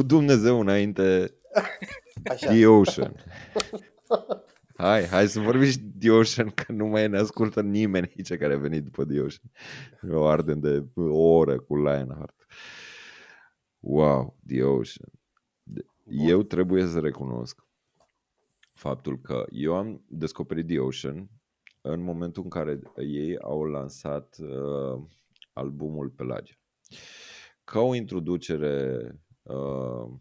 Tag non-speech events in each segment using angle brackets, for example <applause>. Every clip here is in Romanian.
cu Dumnezeu înainte <laughs> Așa. The Ocean. Hai, hai să vorbim și The Ocean, că nu mai ne ascultă nimeni aici care a venit după The Ocean. O ardem de o oră cu Lionheart. Wow, The Ocean. Eu trebuie să recunosc faptul că eu am descoperit The Ocean în momentul în care ei au lansat uh, albumul Pelagia. Ca o introducere uh,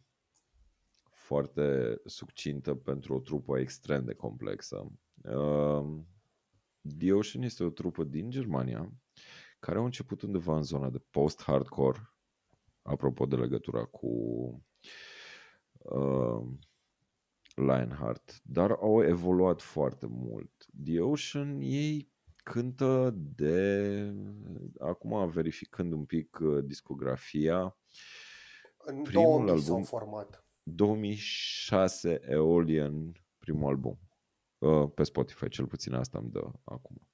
foarte succintă pentru o trupă extrem de complexă. Uh, The Ocean este o trupă din Germania care au început undeva în zona de post-hardcore, apropo de legătura cu uh, Lionheart, dar au evoluat foarte mult. The Ocean, ei cântă de... Acum verificând un pic uh, discografia, În primul 2000 album- s-au format. 2006 Eolian, primul album. Uh, Pe Spotify, cel puțin asta îmi dă acum.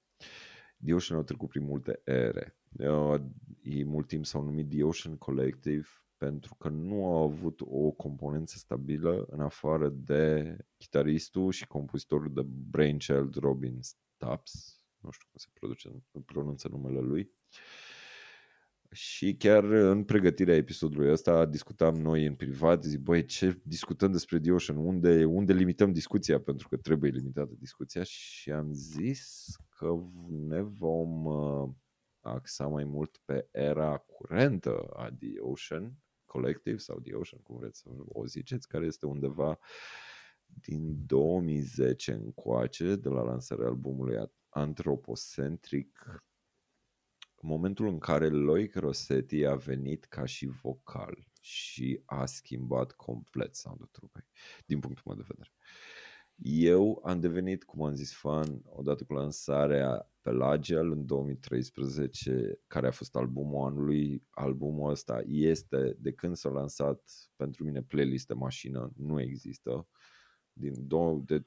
The Ocean au trecut prin multe ere. Uh, Ei mult timp s-au numit The Ocean Collective pentru că nu au avut o componență stabilă în afară de chitaristul și compozitorul de Brainchild Robin Stubbs. Nu știu cum se produce, pronunță numele lui. Și chiar în pregătirea episodului ăsta discutam noi în privat, zic, băi, ce discutăm despre The Ocean, unde, unde limităm discuția, pentru că trebuie limitată discuția. Și am zis că ne vom uh, axa mai mult pe era curentă a The Ocean Collective sau The Ocean, cum vreți să o ziceți, care este undeva din 2010 încoace, de la lansarea albumului Anthropocentric, momentul în care Loic Rossetti a venit ca și vocal și a schimbat complet soundul trupei, din punctul meu de vedere. Eu am devenit, cum am zis, fan odată cu lansarea Pelagial în 2013, care a fost albumul anului. Albumul ăsta este, de când s-a lansat, pentru mine playlist de mașină nu există. Din două, de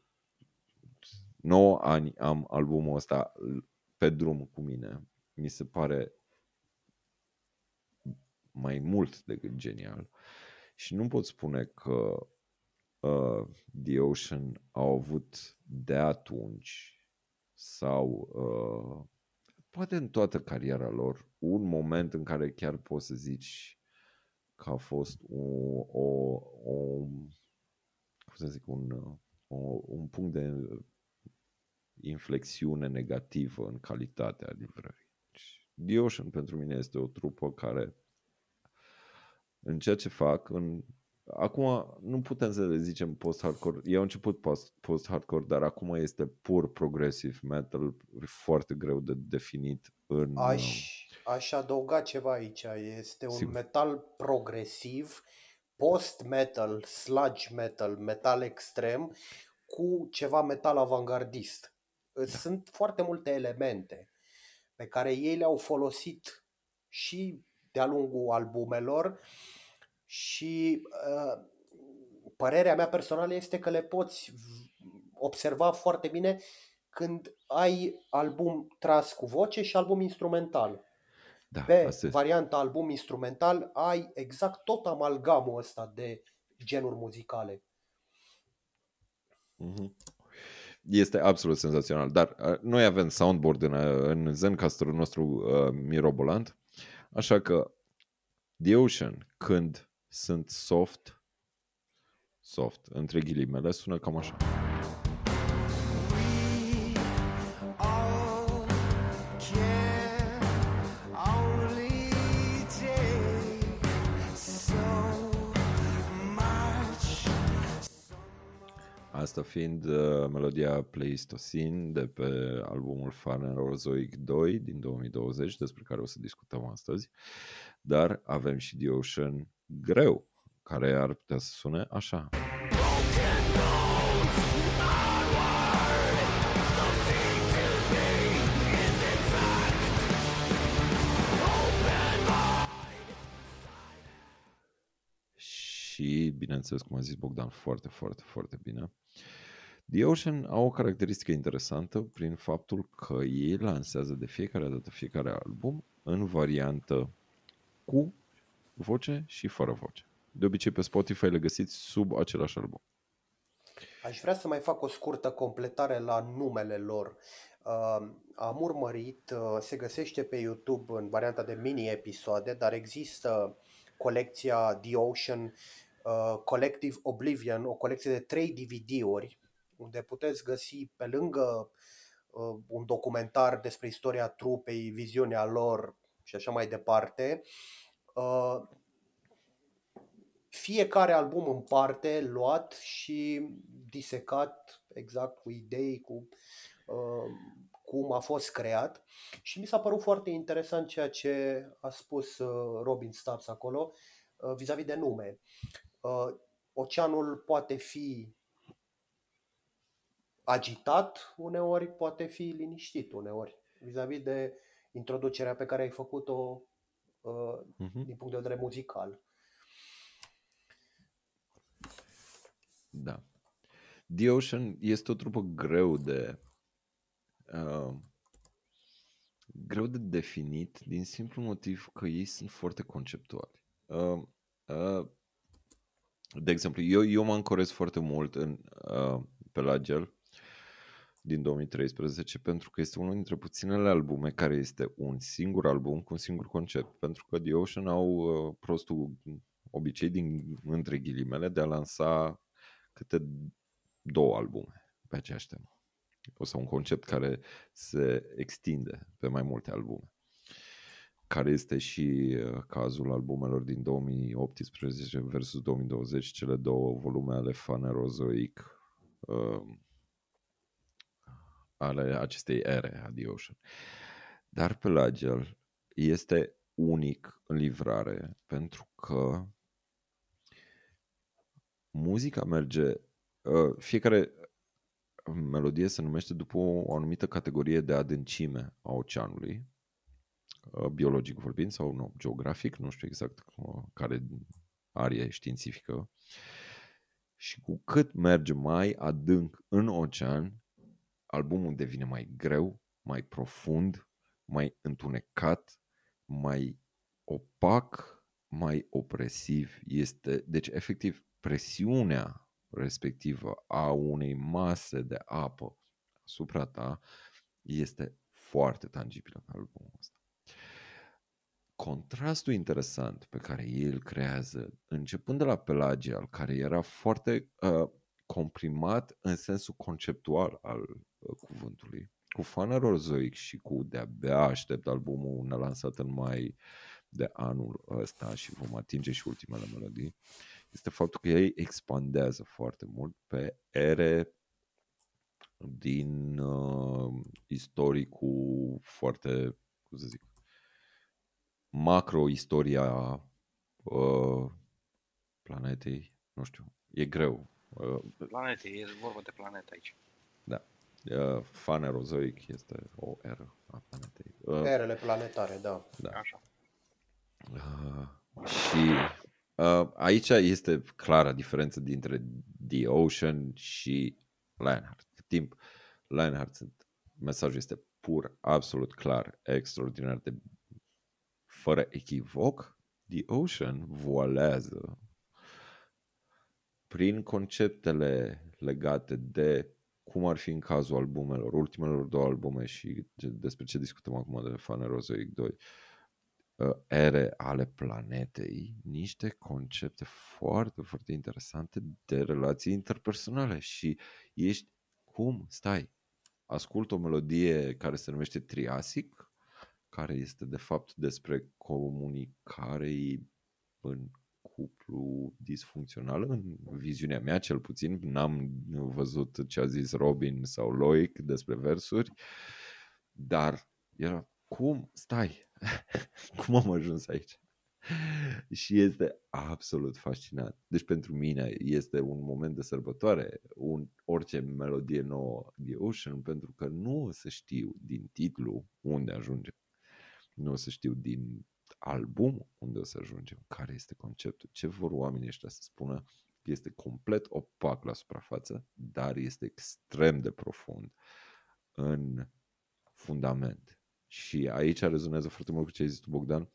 9 ani am albumul ăsta pe drum cu mine. Mi se pare mai mult decât genial. Și nu pot spune că uh, The Ocean au avut de atunci sau uh, poate în toată cariera lor un moment în care chiar poți să zici că a fost o, o, o cum să zic, un, uh, o, un punct de inflexiune negativă în calitatea livrării. The Ocean pentru mine este o trupă care în ceea ce fac, în, acum nu putem să le zicem post-hardcore, ei au început post- post-hardcore, dar acum este pur progressive metal, foarte greu de definit în... Aș, aș adăuga ceva aici. Este un Sigur. metal progresiv, post-metal, sludge metal, metal extrem, cu ceva metal avangardist. Sunt foarte multe elemente pe care ei le-au folosit și de-a lungul albumelor și uh, părerea mea personală este că le poți observa foarte bine când ai album tras cu voce și album instrumental. Da, Pe asta este. varianta album instrumental ai exact tot amalgamul ăsta de genuri muzicale. Mhm. Este absolut senzațional, dar uh, noi avem soundboard în, uh, în Zencasterul nostru uh, mirobolant, așa că The Ocean, când sunt soft, soft, între ghilimele, sună cam așa. Asta fiind uh, melodia Pleistocene de pe albumul Phanerozoic 2 din 2020, despre care o să discutăm astăzi. Dar avem și The Ocean greu, care ar putea să sune așa. Și, bineînțeles, cum a zis Bogdan, foarte, foarte, foarte bine. The Ocean au o caracteristică interesantă prin faptul că ei lansează de fiecare dată fiecare album în variantă cu voce și fără voce. De obicei pe Spotify le găsiți sub același album. Aș vrea să mai fac o scurtă completare la numele lor. Uh, am urmărit, uh, se găsește pe YouTube în varianta de mini-episoade, dar există colecția The Ocean uh, Collective Oblivion, o colecție de trei DVD-uri, unde puteți găsi pe lângă uh, un documentar despre istoria trupei, viziunea lor și așa mai departe, uh, fiecare album în parte luat și disecat exact cu idei, cu uh, cum a fost creat și mi s-a părut foarte interesant ceea ce a spus uh, Robin Stubbs acolo uh, vis-a-vis de nume. Uh, oceanul poate fi agitat uneori, poate fi liniștit uneori, vis-a-vis de introducerea pe care ai făcut-o uh, uh-huh. din punct de vedere muzical. Da. The Ocean este o trupă greu de uh, greu de definit din simplu motiv că ei sunt foarte conceptuali. Uh, uh, de exemplu, eu, eu mă ancorez foarte mult în uh, Pelagial din 2013 pentru că este unul dintre puținele albume care este un singur album cu un singur concept. Pentru că The Ocean au uh, prostul obicei din între ghilimele de a lansa câte două albume pe aceeași temă. O să un concept care se extinde pe mai multe albume. Care este și uh, cazul albumelor din 2018 versus 2020, cele două volume ale Fanerozoic uh, ale acestei ere a The Ocean. Dar Pelagial este unic în livrare pentru că muzica merge, uh, fiecare melodie se numește după o anumită categorie de adâncime a oceanului, uh, biologic vorbind sau nu, geografic, nu știu exact uh, care arie științifică. Și cu cât merge mai adânc în ocean, albumul devine mai greu, mai profund, mai întunecat, mai opac, mai opresiv. Este, deci, efectiv, presiunea respectivă a unei mase de apă asupra ta este foarte tangibilă pe albumul ăsta. Contrastul interesant pe care el îl creează, începând de la Pelagial, care era foarte uh, comprimat în sensul conceptual al uh, cuvântului, cu Fanerorzoic și cu de-abia aștept albumul nelansat în mai de anul ăsta și vom atinge și ultimele melodii, este faptul că ei expandează foarte mult pe ere din uh, istoricul foarte, cum să zic, macro-istoria uh, planetei, nu știu, e greu. Uh, planetei, e vorba de planetă aici. Da. Uh, Fanerozoic este o eră a planetei. Uh, Erele planetare, da. da. Așa. Uh, și Uh, aici este clara diferență dintre The Ocean și Lionheart. Cât timp Lionheart, mesajul este pur, absolut clar, extraordinar de fără echivoc, The Ocean voalează. Prin conceptele legate de cum ar fi în cazul albumelor, ultimelor două albume și despre ce discutăm acum de Fanerozoic 2, Uh, ere ale planetei niște concepte foarte, foarte interesante de relații interpersonale și ești, cum, stai, ascult o melodie care se numește Triasic, care este de fapt despre comunicare în cuplu disfuncțional, în viziunea mea cel puțin, n-am văzut ce a zis Robin sau Loic despre versuri, dar era cum, stai, <laughs> cum am ajuns aici? și este absolut fascinant. Deci pentru mine este un moment de sărbătoare, un, orice melodie nouă The Ocean, pentru că nu o să știu din titlu unde ajungem. Nu o să știu din album unde o să ajungem, care este conceptul, ce vor oamenii ăștia să spună. Este complet opac la suprafață, dar este extrem de profund în fundament și aici rezonează foarte mult cu ce ai zis tu, Bogdan,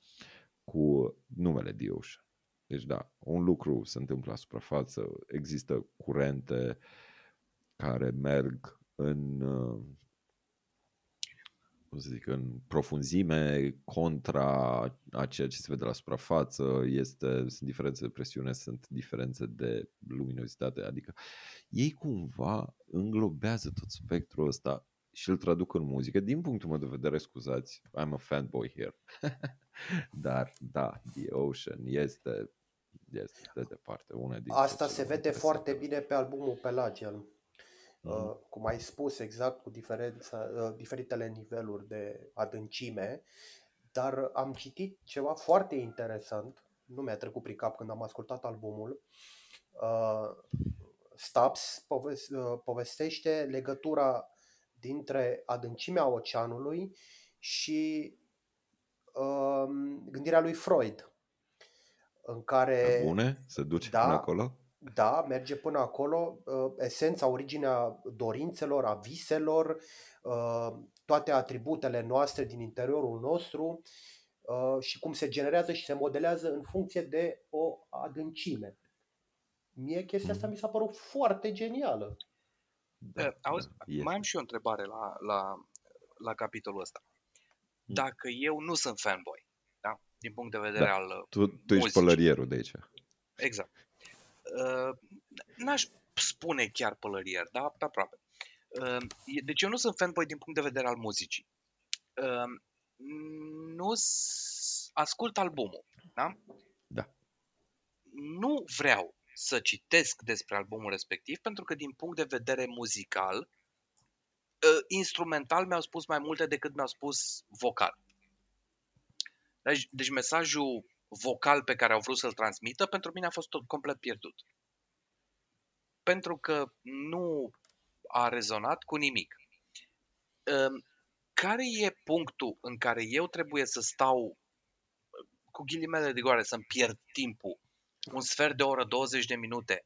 cu numele The Ocean. Deci da, un lucru se întâmplă la suprafață, există curente care merg în uh, cum să zic, în profunzime contra a ceea ce se vede la suprafață, este, sunt diferențe de presiune, sunt diferențe de luminozitate, adică ei cumva înglobează tot spectrul ăsta și îl traduc în muzică. Din punctul meu de vedere, scuzați, I'm a fanboy here. <laughs> Dar da, The Ocean este, este de departe una din Asta se vede foarte bine pe albumul Pelagian. Uh, cum ai spus exact cu diferența, uh, diferitele niveluri de adâncime, dar am citit ceva foarte interesant, nu mi-a trecut prin cap când am ascultat albumul. Uh, Stubbs povestește legătura dintre adâncimea oceanului și gândirea lui Freud. În care. Bune? Se duce da, până acolo? Da, merge până acolo, uh, esența, originea dorințelor, a viselor, uh, toate atributele noastre din interiorul nostru uh, și cum se generează și se modelează în funcție de o adâncime. Mie chestia asta mhm. mi s-a părut foarte genială. Da, Auzi, da, mai am și o întrebare la, la, la capitolul ăsta. Mhm. Dacă eu nu sunt fanboy, da? din punct de vedere da, al Tu, tu ești pălărierul de aici. Exact. Uh, n-aș spune chiar pălărier, dar pe aproape. Uh, deci eu nu sunt fanboy din punct de vedere al muzicii. Uh, nu ascult albumul, da? Da. Nu vreau să citesc despre albumul respectiv pentru că din punct de vedere muzical instrumental mi-au spus mai multe decât mi-au spus vocal. Deci, deci mesajul vocal pe care au vrut să-l transmită, pentru mine a fost tot complet pierdut. Pentru că nu a rezonat cu nimic. Care e punctul în care eu trebuie să stau cu ghilimele de goare, să-mi pierd timpul un sfert de oră, 20 de minute,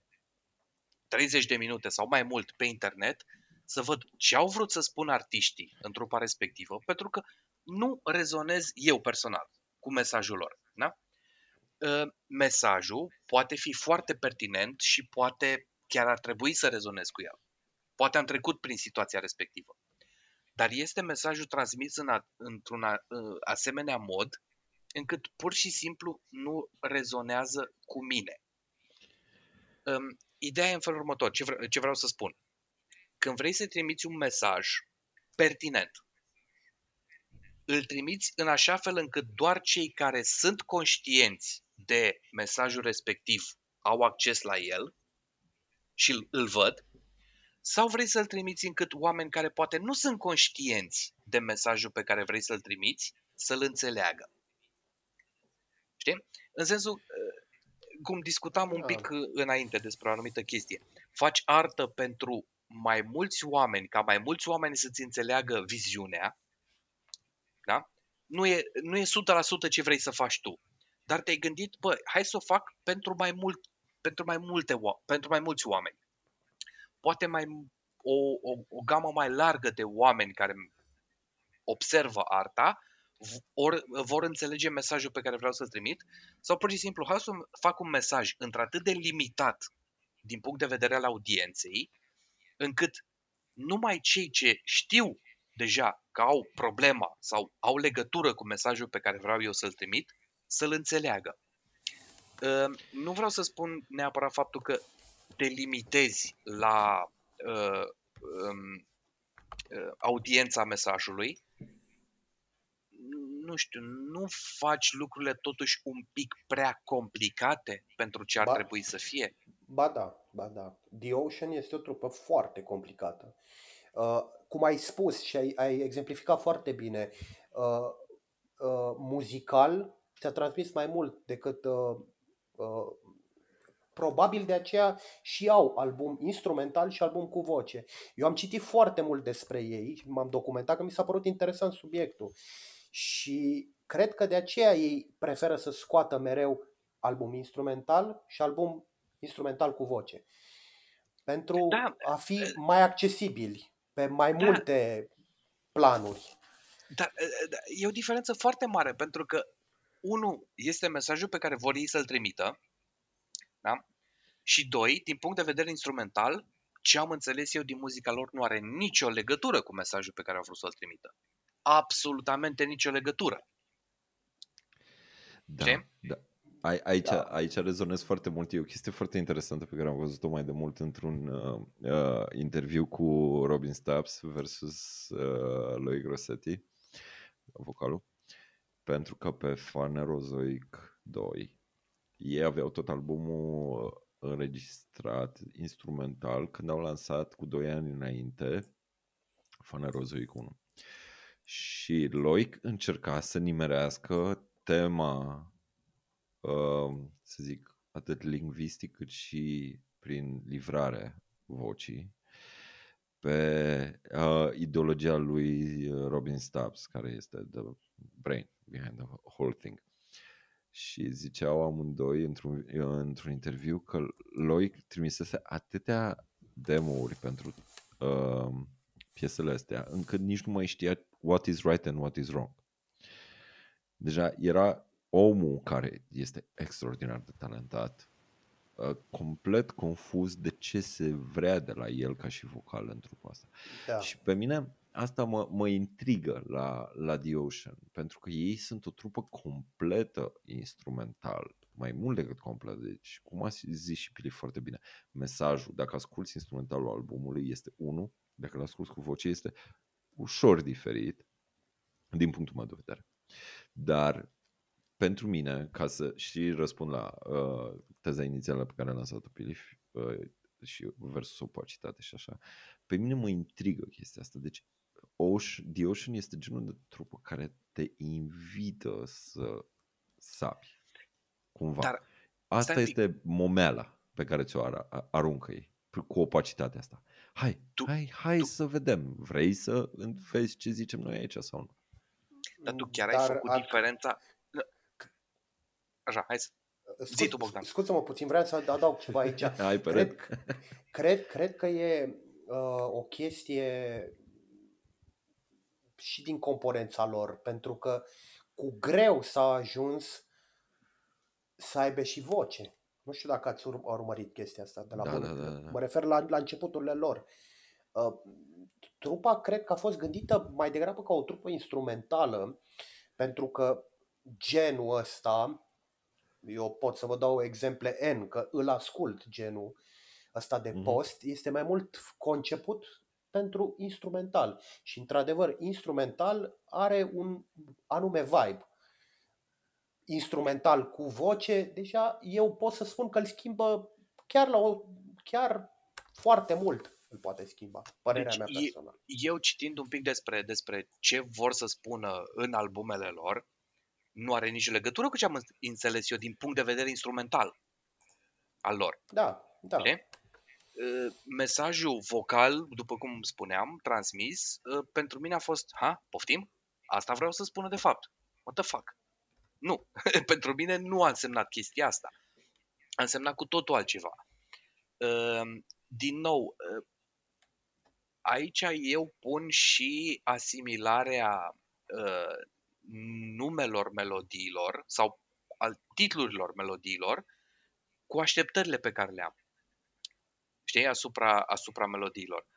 30 de minute sau mai mult pe internet, să văd ce au vrut să spun artiștii în trupa respectivă, pentru că nu rezonez eu personal cu mesajul lor. Da? Ă, mesajul poate fi foarte pertinent și poate chiar ar trebui să rezonez cu el. Poate am trecut prin situația respectivă. Dar este mesajul transmis în a, într-un a, ă, asemenea mod încât pur și simplu nu rezonează cu mine. Um, ideea e în felul următor. Ce, vre- ce vreau să spun? Când vrei să trimiți un mesaj pertinent, îl trimiți în așa fel încât doar cei care sunt conștienți de mesajul respectiv au acces la el și îl, îl văd, sau vrei să-l trimiți încât oameni care poate nu sunt conștienți de mesajul pe care vrei să-l trimiți, să-l înțeleagă. Știi? În sensul, uh, cum discutam un pic uh, înainte despre o anumită chestie, faci artă pentru mai mulți oameni, ca mai mulți oameni să-ți înțeleagă viziunea, da? Nu e, nu e 100% ce vrei să faci tu. Dar te-ai gândit, bă, hai să o fac pentru mai, mult, pentru mai, multe, pentru mai mulți oameni. Poate mai o, o, o gamă mai largă de oameni care observă arta or, vor înțelege mesajul pe care vreau să-l trimit sau pur și simplu hai să fac un mesaj într-atât de limitat din punct de vedere al audienței încât numai cei ce știu deja că au problema sau au legătură cu mesajul pe care vreau eu să-l trimit să-l înțeleagă. Ă, nu vreau să spun neapărat faptul că te limitezi la uh, um, audiența mesajului, nu știu, nu faci lucrurile totuși un pic prea complicate pentru ce ar ba, trebui să fie? Ba da, ba da. The Ocean este o trupă foarte complicată. Uh, cum ai spus și ai, ai exemplificat foarte bine, uh, uh, muzical ți-a transmis mai mult decât uh, uh, probabil de aceea și au album instrumental și album cu voce. Eu am citit foarte mult despre ei, m-am documentat că mi s-a părut interesant subiectul și cred că de aceea ei preferă să scoată mereu album instrumental și album instrumental cu voce. Pentru da. a fi mai accesibili pe mai da. multe planuri. Dar e o diferență foarte mare pentru că unul este mesajul pe care vor ei să-l trimită Da? Și doi, din punct de vedere instrumental, ce am înțeles eu din muzica lor nu are nicio legătură cu mesajul pe care au vrut să-l trimită. Absolutamente nicio legătură. Da, Ce? da. Ai- Aici, Da. aici rezonez foarte mult. E o chestie foarte interesantă pe care am văzut-o mai de mult într-un uh, uh, interviu cu Robin Stubbs versus uh, lui Grossetti, vocalul. Pentru că pe Phanerozoic 2 ei aveau tot albumul înregistrat instrumental când au lansat cu 2 ani înainte Phanerozoic 1. Și Loic încerca să nimerească tema, uh, să zic, atât lingvistic cât și prin livrare vocii pe uh, ideologia lui uh, Robin Stubbs, care este the brain behind the whole thing. Și ziceau amândoi într-un, într-un interviu că Loic trimisese atâtea demo-uri pentru uh, piesele astea, încât nici nu mai știa what is right and what is wrong. Deja era omul care este extraordinar de talentat, uh, complet confuz de ce se vrea de la el ca și vocal în trupa asta. Da. Și pe mine asta mă, mă intrigă la, la The Ocean, pentru că ei sunt o trupă completă instrumental, mai mult decât complet. Deci, cum a zis și Pili foarte bine, mesajul, dacă asculti instrumentalul albumului, este unul, dacă îl asculti cu voce, este ușor diferit, din punctul meu de vedere. Dar pentru mine, ca să și răspund la uh, teza inițială pe care a lansat-o Pilif uh, și versus opacitate și așa, pe mine mă intrigă chestia asta. Deci, Ocean, The Ocean este genul de trupă care te invită să sapi, cumva. Dar asta stai un pic. este momeala pe care ți-o ar- aruncă ei, cu opacitatea asta. Hai, Tu- hai, hai tu- să vedem. Vrei să vezi ce zicem noi aici sau nu? Dar tu chiar ai Dar făcut ar- diferența... Așa, hai să... Zi tu, Bogdan. Scuze-mă puțin, vreau să adaug ceva aici. <laughs> Hai, pe cred, cred, cred că e uh, o chestie și din componența lor, pentru că cu greu s-a ajuns să aibă și voce. Nu știu dacă ați ur- urmărit chestia asta de la Da, bun. da, da, da. Mă refer la, la începuturile lor. Uh, trupa cred că a fost gândită mai degrabă ca o trupă instrumentală, pentru că genul ăsta, eu pot să vă dau exemple N, că îl ascult genul ăsta de Mhm. post, este mai mult conceput pentru instrumental. Și într-adevăr, instrumental are un anume vibe. Instrumental cu voce, deja eu pot să spun că îl schimbă chiar la o, chiar foarte mult îl poate schimba. Părerea Deci mea e- personală. Eu citind un pic despre, despre ce vor să spună în albumele lor, nu are nicio legătură cu ce am înțeles eu din punct de vedere instrumental al lor. Da, da. Știi? Uh, Mesajul vocal, după cum spuneam, transmis, uh, pentru mine a fost, ha, poftim? Asta vreau să spună de fapt. What the fuck? Nu. <laughs> pentru mine nu a însemnat chestia asta. A însemnat cu totul altceva. Uh, Din nou, uh, aici eu pun și asimilarea uh, numelor melodiilor sau al titlurilor melodiilor cu așteptările pe care le am. Știi, asupra, asupra melodiilor.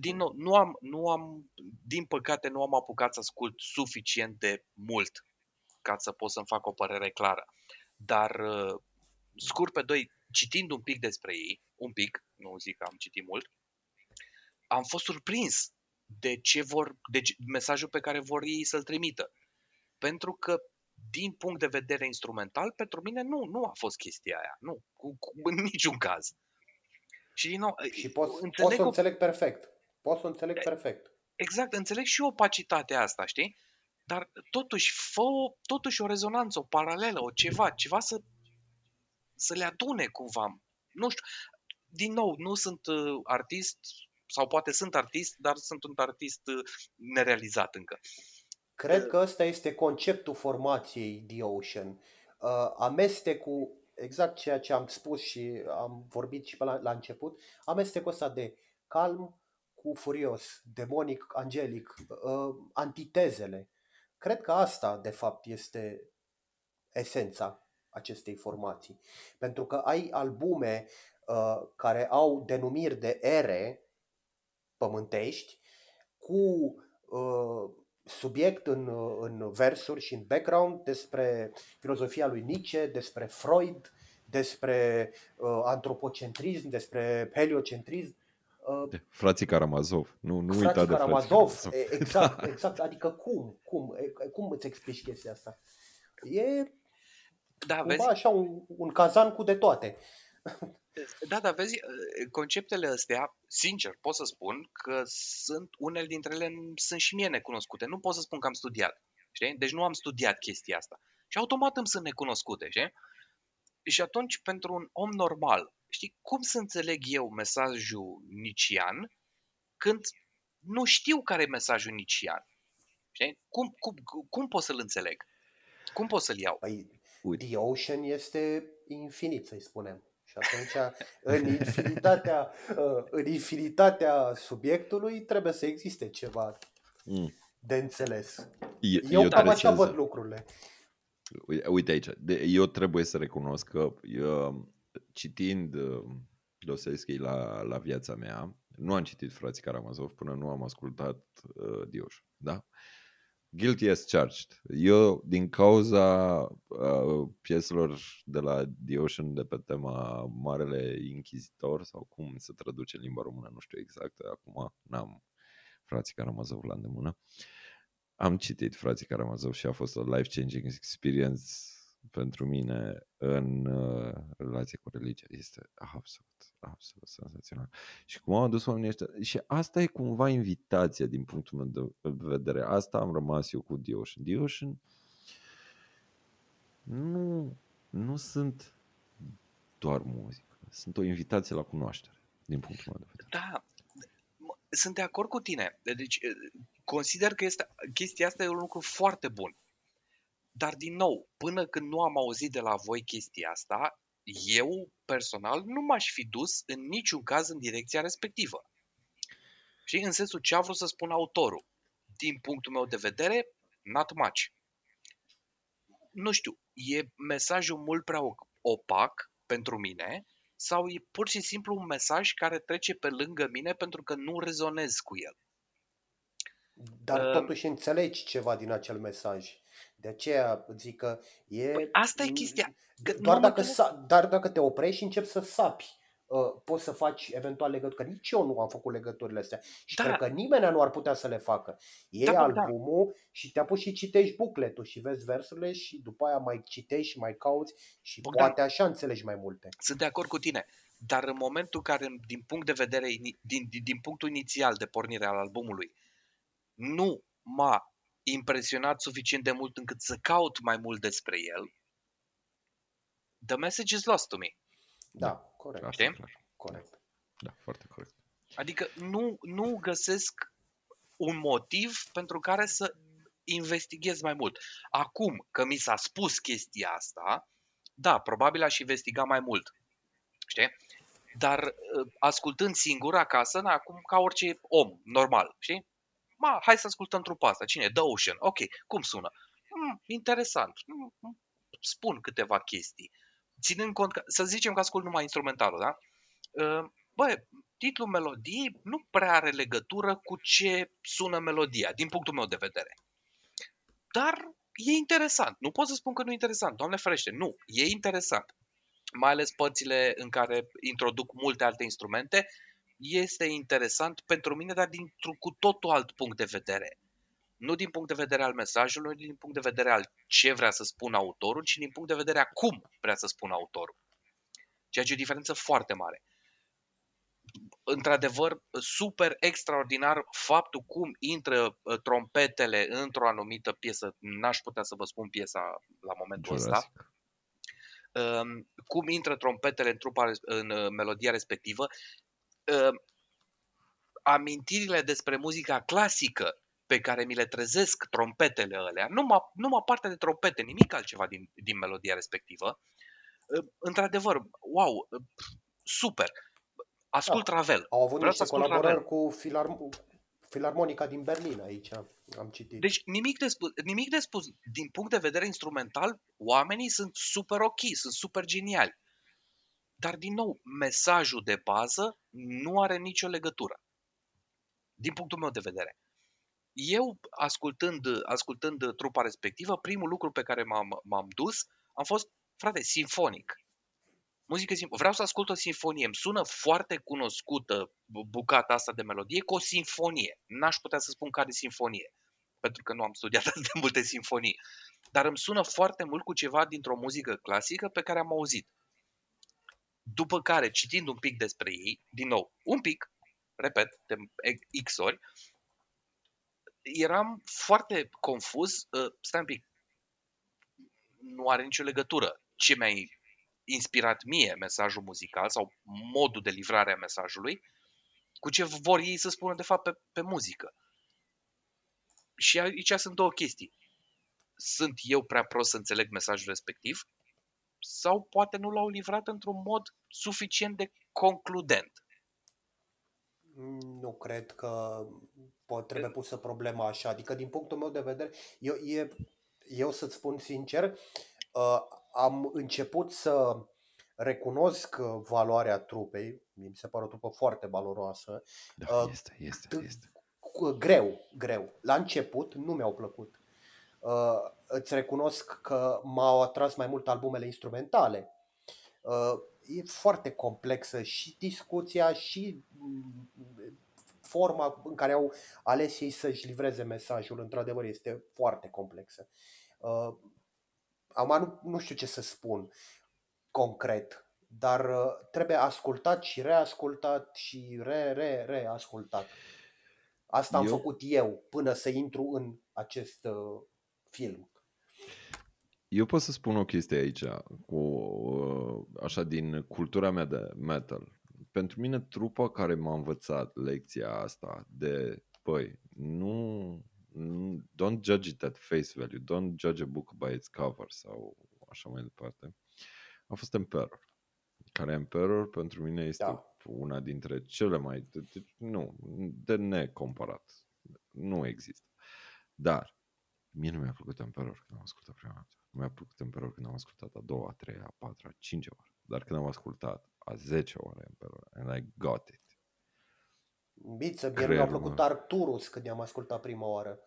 Din nou, nu am, nu am, din păcate, nu am apucat să ascult suficient de mult ca să pot să-mi fac o părere clară. Dar, uh, scurt pe doi, citind un pic despre ei, un pic, nu zic că am citit mult, am fost surprins de ce vor, de ce, mesajul pe care vor ei să-l trimită. Pentru că, din punct de vedere instrumental, pentru mine nu, nu a fost chestia aia. Nu, cu, cu, în niciun caz. Și din nou, Și pot, pot înțeleg să o o- înțeleg perfect. Pot să o înțeleg perfect. exact, înțeleg și opacitatea asta, știi? Dar totuși, fă o, totuși o rezonanță, o paralelă, o ceva, ceva să, să le adune cumva. Nu știu, din nou, nu sunt uh, artist, sau poate sunt artist, dar sunt un artist uh, nerealizat încă. Cred că ăsta este conceptul formației The Ocean. Uh, amestecul, exact ceea ce am spus și am vorbit și pe la, la început, amestecul ăsta de calm cu furios, demonic, angelic, uh, antitezele. Cred că asta, de fapt, este esența acestei formații. Pentru că ai albume uh, care au denumiri de ere pământești cu uh, subiect în, uh, în versuri și în background despre filozofia lui Nietzsche, despre Freud, despre uh, antropocentrism, despre heliocentrism. Uh, de frații Karamazov. Nu, nu frații uita de Karamazov. frații Karamazov. Exact, <laughs> exact. Adică cum? Cum, cum îți explici chestia asta? E da, cumva vezi? așa un, un cazan cu de toate. <laughs> Da, da, vezi, conceptele astea, sincer, pot să spun că sunt, unele dintre ele sunt și mie necunoscute. Nu pot să spun că am studiat, știi? Deci nu am studiat chestia asta. Și automat îmi sunt necunoscute, știi? Și atunci, pentru un om normal, știi, cum să înțeleg eu mesajul nician când nu știu care e mesajul nician? Știi? Cum, cum, cum pot să-l înțeleg? Cum pot să-l iau? Păi, The Ocean este infinit, să-i spunem. Și atunci, în infinitatea, uh, în infinitatea subiectului, trebuie să existe ceva mm. de înțeles. Eu, eu cam așa văd lucrurile. Uite aici, eu trebuie să recunosc că eu, citind uh, Dostoevski la, la viața mea, nu am citit Frații Karamazov până nu am ascultat uh, Dioș, da? Guilty as charged. Eu, din cauza uh, pieselor de la The Ocean de pe tema Marele Inchizitor, sau cum se traduce în limba română, nu știu exact, acum n-am frații Karamazov la îndemână. Am citit frații Karamazov și a fost o life-changing experience pentru mine în uh, relație cu religia. Este absolut, absolut senzațional. Și cum au adus oamenii ăștia, și asta e cumva invitația din punctul meu de vedere. Asta am rămas eu cu The Ocean. The Ocean nu, nu sunt doar muzică. Sunt o invitație la cunoaștere, din punctul meu de vedere. Da, sunt de acord cu tine. Deci, consider că este, chestia asta e un lucru foarte bun. Dar, din nou, până când nu am auzit de la voi chestia asta, eu, personal, nu m-aș fi dus în niciun caz în direcția respectivă. Și în sensul ce a vrut să spun autorul. Din punctul meu de vedere, not much. Nu știu, e mesajul mult prea opac pentru mine sau e pur și simplu un mesaj care trece pe lângă mine pentru că nu rezonez cu el. Dar uh, totuși înțelegi ceva din acel mesaj. De aceea zic că e... Păi asta e chestia. Că doar, dacă sa, dar dacă te oprești și începi să sapi, uh, poți să faci eventual legături. Că nici eu nu am făcut legăturile astea. Și da. cred că nimeni nu ar putea să le facă. Iei da, albumul da. și te apuci și citești bucletul și vezi versurile și după aia mai citești și mai cauți și Bogdan, poate așa înțelegi mai multe. Sunt de acord cu tine. Dar în momentul care, din punct de vedere, din, din, din punctul inițial de pornire al albumului, nu m-a impresionat suficient de mult încât să caut mai mult despre el, the message is lost to me. Da, corect. Știi? Corect. Da, foarte corect. Adică nu, nu găsesc un motiv pentru care să investighez mai mult. Acum că mi s-a spus chestia asta, da, probabil aș investiga mai mult. Știi? Dar uh, ascultând singur acasă, na, acum ca orice om normal, știi? Ma, hai să ascultăm trupa asta. Cine? The Ocean. Ok, cum sună? Mm, interesant. Mm, spun câteva chestii. Ținând cont că, să zicem că ascult numai instrumentalul, da? Uh, bă, titlul melodiei nu prea are legătură cu ce sună melodia, din punctul meu de vedere. Dar e interesant. Nu pot să spun că nu e interesant. Doamne ferește, nu. E interesant. Mai ales părțile în care introduc multe alte instrumente este interesant pentru mine, dar dintr-un cu totul alt punct de vedere. Nu din punct de vedere al mesajului, nu din punct de vedere al ce vrea să spună autorul, ci din punct de vedere a cum vrea să spună autorul. Ceea ce e o diferență foarte mare. Într-adevăr, super extraordinar faptul cum intră uh, trompetele într-o anumită piesă. N-aș putea să vă spun piesa la momentul Jurassic. ăsta. Um, cum intră trompetele în, trupa, în uh, melodia respectivă uh, amintirile despre muzica clasică pe care mi le trezesc trompetele alea, numai, numai partea de trompete, nimic altceva din, din melodia respectivă, uh, într-adevăr, wow, uh, super. Ascult da. Ravel. Au avut Vreau niște colaborări Ravel. cu filar, Filarmonica din Berlin aici am citit. Deci nimic de, spus, nimic de spus. Din punct de vedere instrumental, oamenii sunt super ok, sunt super geniali. Dar, din nou, mesajul de bază nu are nicio legătură. Din punctul meu de vedere. Eu, ascultând, ascultând trupa respectivă, primul lucru pe care m-am, m-am dus am fost, frate, sinfonic. Muzică simplu. Vreau să ascult o sinfonie. Îmi sună foarte cunoscută bucata asta de melodie cu o sinfonie. N-aș putea să spun care sinfonie, pentru că nu am studiat <laughs> atât de multe sinfonii. Dar îmi sună foarte mult cu ceva dintr-o muzică clasică pe care am auzit. După care, citind un pic despre ei, din nou, un pic, repet, de X ori, eram foarte confuz. Uh, stai un pic, nu are nicio legătură ce mi-ai inspirat mie mesajul muzical sau modul de livrare a mesajului cu ce vor ei să spună de fapt pe, pe muzică. Și aici sunt două chestii. Sunt eu prea prost să înțeleg mesajul respectiv sau poate nu l-au livrat într-un mod suficient de concludent. Nu cred că pot, trebuie pusă problema așa. Adică, din punctul meu de vedere, eu, e, eu să-ți spun sincer, uh, am început să recunosc valoarea trupei, mi se pare o trupă foarte valoroasă. Da, uh, este, este, este. Greu, greu. La început nu mi-au plăcut. Uh, îți recunosc că m-au atras mai mult albumele instrumentale. Uh, e foarte complexă și discuția și mm, forma în care au ales ei să-și livreze mesajul, într-adevăr, este foarte complexă. Uh, Acum nu, nu știu ce să spun concret, dar uh, trebuie ascultat și reascultat și re-re-reascultat. Asta am eu... făcut eu până să intru în acest uh, film. Eu pot să spun o chestie aici, cu, uh, așa din cultura mea de metal. Pentru mine trupa care m-a învățat lecția asta de, păi, nu, don't judge it at face value, don't judge a book by its cover sau așa mai departe, a fost Emperor. Care Emperor pentru mine este da. una dintre cele mai, de, de, nu, de necomparat. Nu există. Dar mie nu mi-a plăcut Emperor când am ascultat prima dată. Nu mi-a plăcut Emperor când am ascultat a doua, a treia, a patra, a cincea oară. Dar când am ascultat a zecea oară Emperor, and I got it. Biță, mie mi-a plăcut Arcturus când i-am ascultat prima oară.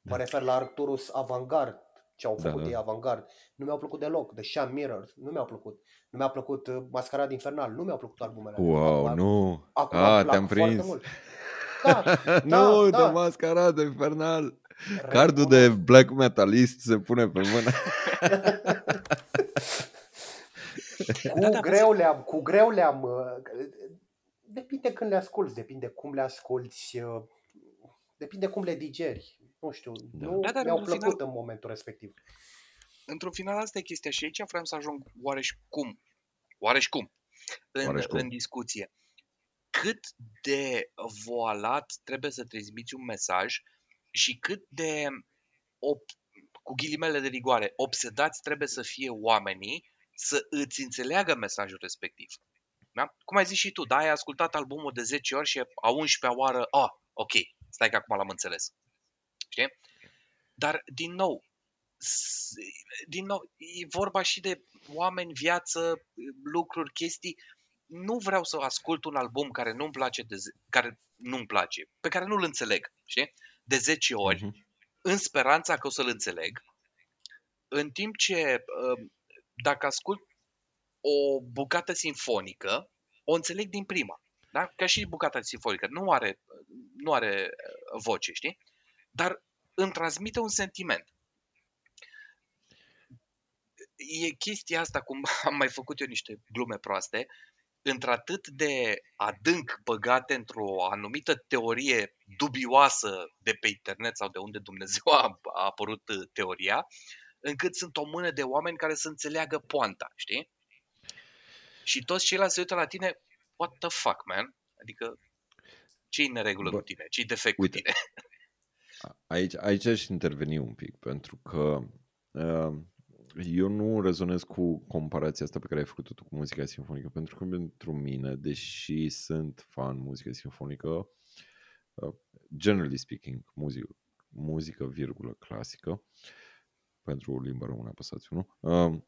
Mă refer la Arcturus Avantgard, ce au da, făcut da, da. ei Avantgard. Nu mi-au plăcut deloc. The Sham Mirrors, nu mi-au plăcut. Nu mi-a plăcut uh, Mascarad Infernal, nu mi-au plăcut albumele. Wow, acum, nu. Acum ah, te-am prins. Mult. Da, <laughs> da, nu, da. de Mascarad Infernal. <laughs> Cardul de black metalist se pune pe mână. <laughs> cu greu le-am, cu greu le-am, uh, depinde când le asculti, depinde cum le asculti, uh, depinde cum le digeri. Nu știu, da. nu da, mi-au plăcut final, în momentul respectiv. Într-un final asta e chestia și aici vreau să ajung oareși cum, oareși cum, în, oareși cum. în discuție. Cât de voalat trebuie să transmiți un mesaj și cât de, op, cu ghilimele de rigoare, obsedați trebuie să fie oamenii să îți înțeleagă mesajul respectiv. Da? Cum ai zis și tu, da, ai ascultat albumul de 10 ori și a 11-a oară, ah, ok, stai că acum l-am înțeles. Știi? Dar, din nou, din nou, e vorba și de oameni, viață, lucruri, chestii. Nu vreau să ascult un album care nu-mi place, de ze- care nu-mi place, pe care nu-l înțeleg, știi? De 10 ori, uh-huh. în speranța că o să-l înțeleg, în timp ce uh, dacă ascult o bucată sinfonică, o înțeleg din prima. Da? Ca și bucata sinfonică. Nu are, nu are uh, voce, știi? dar îmi transmite un sentiment. E chestia asta, cum <laughs> am mai făcut eu niște glume proaste, într-atât de adânc băgate într-o anumită teorie dubioasă de pe internet sau de unde Dumnezeu <laughs> a, a apărut uh, teoria, încât sunt o mână de oameni care să înțeleagă poanta, știi? Și toți ceilalți se uită la tine, what the fuck, man? Adică, ce-i neregulă Bă, cu tine? Ce-i defect uite, cu tine? Aici, aici aș interveni un pic, pentru că uh, eu nu rezonez cu comparația asta pe care ai făcut-o tu cu muzica simfonică, pentru că pentru mine, deși sunt fan muzică simfonică, uh, generally speaking, muzică, muzică, virgulă, clasică, pentru limba română apăsați unul, uh,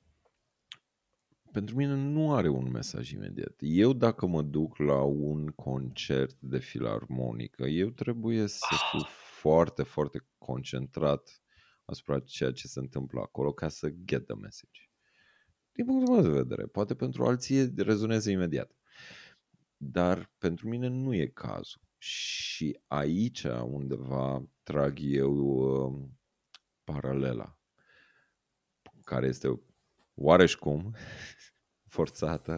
pentru mine nu are un mesaj imediat. Eu dacă mă duc la un concert de filarmonică, eu trebuie să fiu foarte, foarte concentrat asupra ceea ce se întâmplă acolo ca să get the message. Din punctul meu de vedere, poate pentru alții rezonează imediat. Dar pentru mine nu e cazul. Și aici undeva trag eu uh, paralela, care este oareși cum <laughs> forțată,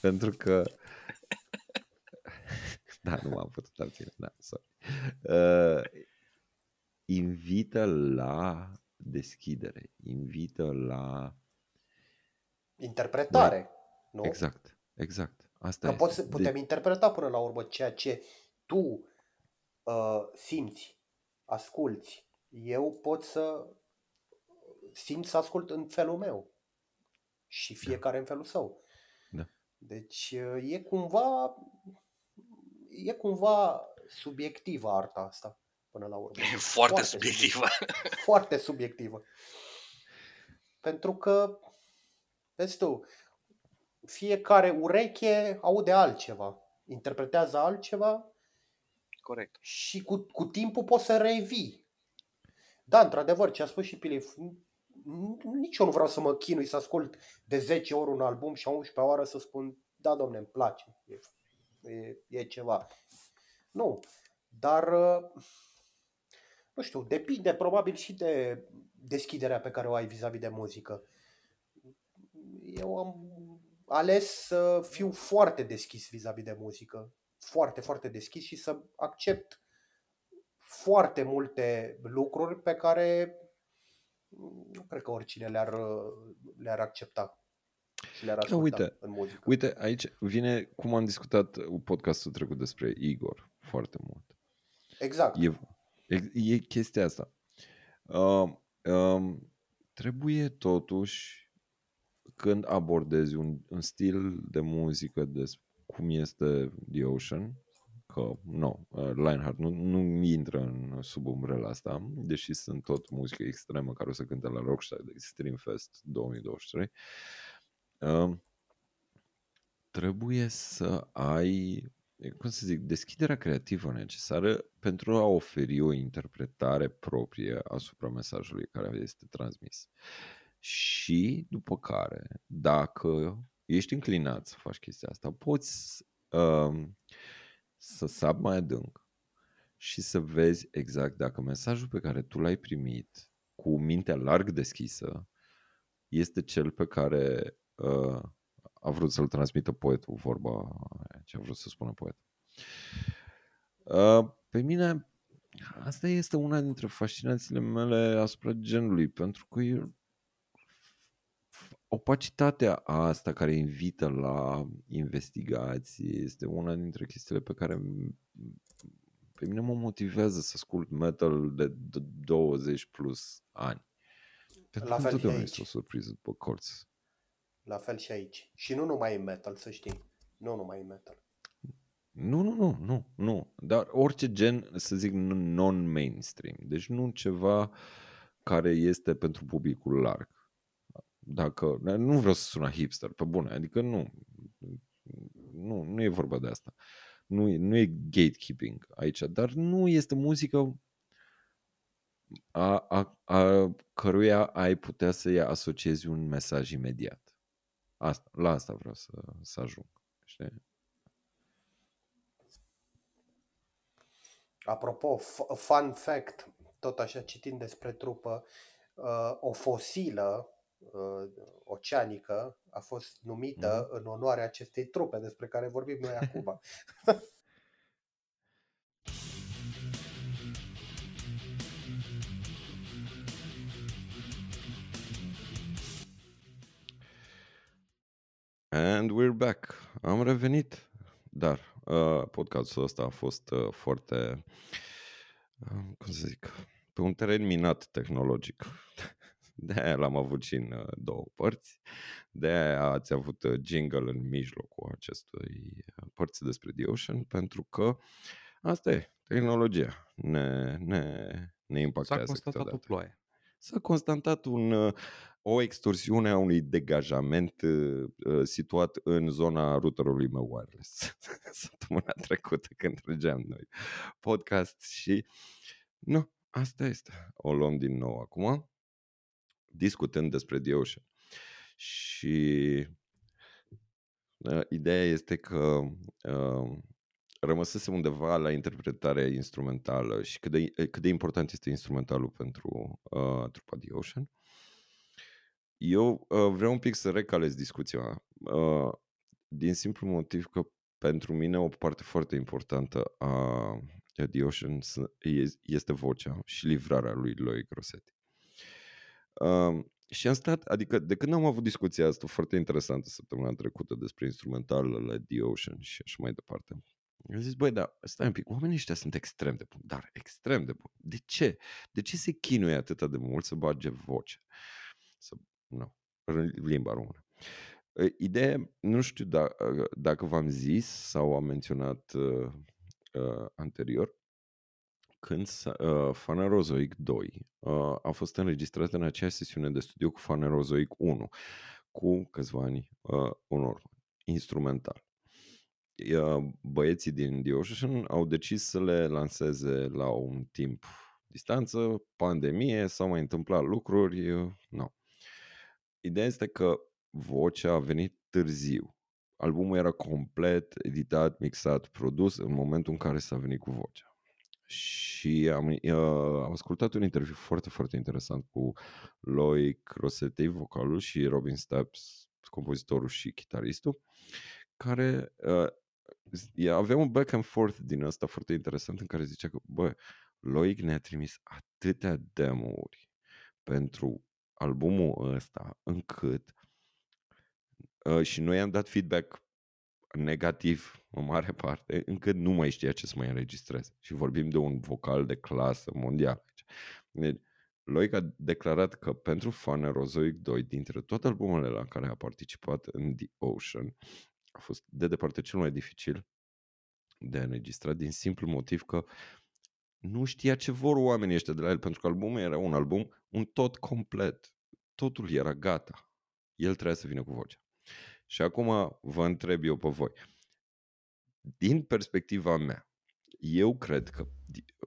pentru că <laughs> da, nu m-am putut abține, da, sorry. Uh, invită la deschidere, invită la interpretare, Băi, nu? Exact, exact. Asta că este. poți, putem de... interpreta până la urmă ceea ce tu uh, simți, asculți. Eu pot să simt să ascult în felul meu și da. fiecare da. în felul său. Da. Deci uh, e cumva e cumva subiectivă arta asta până la urmă. <laughs> E foarte, foarte subiectivă. Foarte subiectivă. Pentru că, vezi tu, fiecare ureche aude altceva, interpretează altceva Corect. și cu, cu timpul poți să revii. Da, într-adevăr, ce a spus și Pilif, nici eu nu vreau să mă chinui să ascult de 10 ori un album și a 11 oară să spun, da, domne, îmi place, e, e, e ceva. Nu, dar, nu știu, depinde probabil și de deschiderea pe care o ai vis-a-vis de muzică. Eu am ales să fiu foarte deschis vis-a-vis de muzică, foarte, foarte deschis și să accept foarte multe lucruri pe care nu cred că oricine le-ar, le-ar accepta și le-ar asculta uite, în muzică. Uite, aici vine cum am discutat podcastul trecut despre Igor foarte mult. Exact. E, e, e chestia asta. Uh, uh, trebuie totuși când abordezi un, un stil de muzică de cum este The Ocean, că nu, uh, Lionheart nu, nu intră în sub umbrela asta, deși sunt tot muzică extremă care o să cânte la Rockstar Extreme Fest 2023. Uh, trebuie să ai, cum să zic, deschiderea creativă necesară pentru a oferi o interpretare proprie asupra mesajului care este transmis. Și după care, dacă ești înclinat să faci chestia asta, poți uh, să sap mai adânc și să vezi exact dacă mesajul pe care tu l-ai primit cu mintea larg deschisă este cel pe care uh, a vrut să-l transmită poetul, vorba ce a vrut să spună poetul. Uh, pe mine, asta este una dintre fascinațiile mele asupra genului, pentru că eu opacitatea asta care invită la investigații este una dintre chestiile pe care pe mine mă motivează să ascult metal de 20 plus ani. Pentru la că fel întotdeauna este o surpriză după corți. La fel și aici. Și nu numai în metal, să știi. Nu numai în metal. Nu, nu, nu, nu, nu. Dar orice gen, să zic, non-mainstream. Deci nu ceva care este pentru publicul larg dacă, nu vreau să sună hipster, pe bune, adică nu, nu, nu e vorba de asta. Nu e, nu e gatekeeping aici, dar nu este muzică a, a, a căruia ai putea să-i asociezi un mesaj imediat. Asta, la asta vreau să, să ajung. Știi? Apropo, fun fact, tot așa citind despre trupă, uh, o fosilă uh, oceanică a fost numită mm. în onoarea acestei trupe despre care vorbim noi acum. <laughs> And we're back. Am revenit. Dar uh, podcastul ăsta a fost uh, foarte, uh, cum să zic, pe un teren minat tehnologic. <laughs> De aia l-am avut și în uh, două părți. De aia ați avut uh, jingle în mijlocul acestui uh, părți despre The Ocean, pentru că Asta e, tehnologia ne, ne, ne S-a impactează constatat o câteodată. ploaie. S-a constatat un, uh, o extorsiune a unui degajament uh, uh, situat în zona routerului meu wireless <laughs> săptămâna trecută când trăgeam noi podcast și nu, asta este. O luăm din nou acum discutând despre The Ocean. Și uh, ideea este că uh, rămăsesem undeva la interpretarea instrumentală și cât de, cât de important este instrumentalul pentru uh, trupa The Ocean. Eu uh, vreau un pic să recalez discuția uh, din simplu motiv că pentru mine o parte foarte importantă a The Ocean este vocea și livrarea lui Loic Rossetti. Uh, și am stat, adică de când am avut discuția asta foarte interesantă săptămâna trecută despre instrumentalele The Ocean și așa mai departe, am zis, băi, da, stai un pic, oamenii ăștia sunt extrem de buni, dar extrem de buni. De ce? De ce se chinuie atât de mult să bage voce? Să, nu, limba română. Ideea, nu știu da, dacă v-am zis sau am menționat uh, uh, anterior, când uh, Phanerozoic 2 uh, a fost înregistrat în aceeași sesiune de studio cu Phanerozoic 1, cu câțiva ani uh, în urmă, instrumental. Uh, băieții din The Ocean au decis să le lanseze la un timp distanță, pandemie, s-au mai întâmplat lucruri, uh, no. Ideea este că vocea a venit târziu. Albumul era complet editat, mixat, produs în momentul în care s-a venit cu vocea și am, uh, am ascultat un interviu foarte, foarte interesant cu Loic Rossetti, vocalul, și Robin Steps, compozitorul și chitaristul, care uh, avea un back and forth din ăsta foarte interesant în care zicea că, bă, Loic ne-a trimis atâtea demo-uri pentru albumul ăsta, încât uh, și noi am dat feedback negativ în mare <laughs> parte, încât nu mai știa ce să mai înregistreze. Și vorbim de un vocal de clasă mondială. Deci, Loic a declarat că pentru Phanerozoic 2, dintre toate albumele la care a participat în The Ocean, a fost de departe cel mai dificil de înregistrat din simplu motiv că nu știa ce vor oamenii ăștia de la el, pentru că albumul era un album, un tot complet. Totul era gata. El trebuia să vină cu vocea. Și acum vă întreb eu pe voi. Din perspectiva mea, eu cred că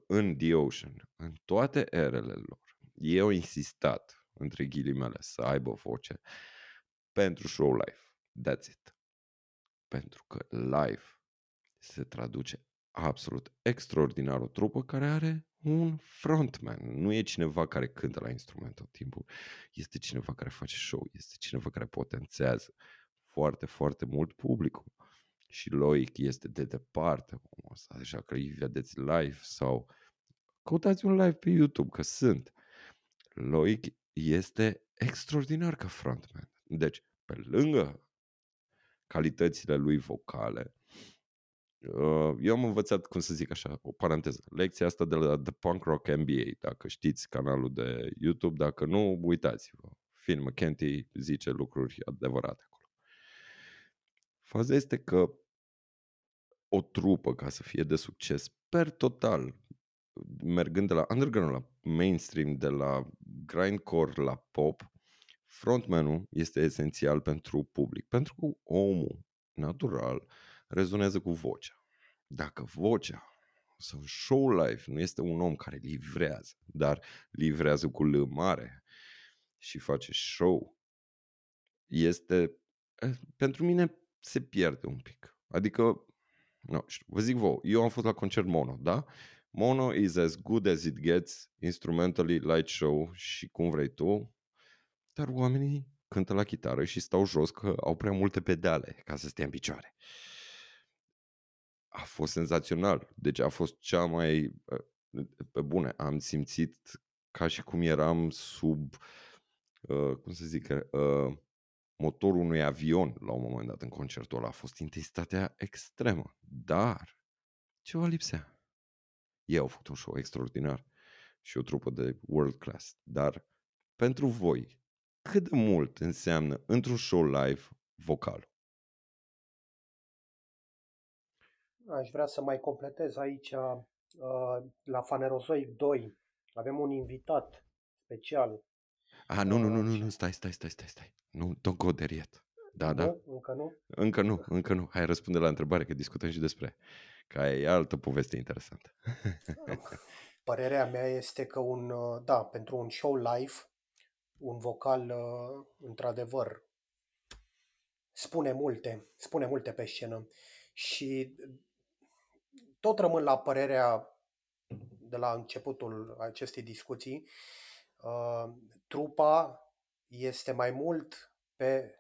în The Ocean, în toate erele lor, ei au insistat, între ghilimele, să aibă voce pentru show live. That's it. Pentru că live se traduce absolut extraordinar o trupă care are un frontman. Nu e cineva care cântă la instrument tot timpul. Este cineva care face show. Este cineva care potențează foarte, foarte mult publicul. Și Loic este de departe omul ăsta, așa că îi vedeți live sau căutați un live pe YouTube, că sunt. Loic este extraordinar ca frontman. Deci, pe lângă calitățile lui vocale, uh, eu am învățat, cum să zic așa, o paranteză, lecția asta de la The Punk Rock MBA, dacă știți canalul de YouTube, dacă nu, uitați-vă. Finn McKenty zice lucruri adevărate Faza este că o trupă, ca să fie de succes, per total, mergând de la underground la mainstream, de la grindcore la pop, frontmanul este esențial pentru public, pentru că omul natural rezonează cu vocea. Dacă vocea sau show life nu este un om care livrează, dar livrează cu L mare și face show, este eh, pentru mine se pierde un pic. Adică, nu știu, vă zic vouă, eu am fost la concert mono, da? Mono is as good as it gets, instrumentally, light show și cum vrei tu, dar oamenii cântă la chitară și stau jos că au prea multe pedale ca să stea în picioare. A fost senzațional. Deci a fost cea mai... Pe bune, am simțit ca și cum eram sub... Uh, cum să zic... Uh, motorul unui avion la un moment dat în concertul ăla. A fost intensitatea extremă. Dar ceva lipsea. Ei au făcut un show extraordinar și o trupă de world class. Dar pentru voi, cât de mult înseamnă într-un show live vocal? Aș vrea să mai completez aici uh, la Fanerozoic 2. Avem un invitat special. Ah, nu, nu, nu, nu, nu, stai, stai, stai, stai, stai. Nu, don't go there yet. Da, da. Nu? Încă nu? Încă nu, încă nu. Hai răspunde la întrebare, că discutăm și despre că e altă poveste interesantă. Părerea mea este că un, uh, da, pentru un show live, un vocal, uh, într-adevăr, spune multe, spune multe pe scenă. Și tot rămân la părerea de la începutul acestei discuții, uh, trupa este mai mult pe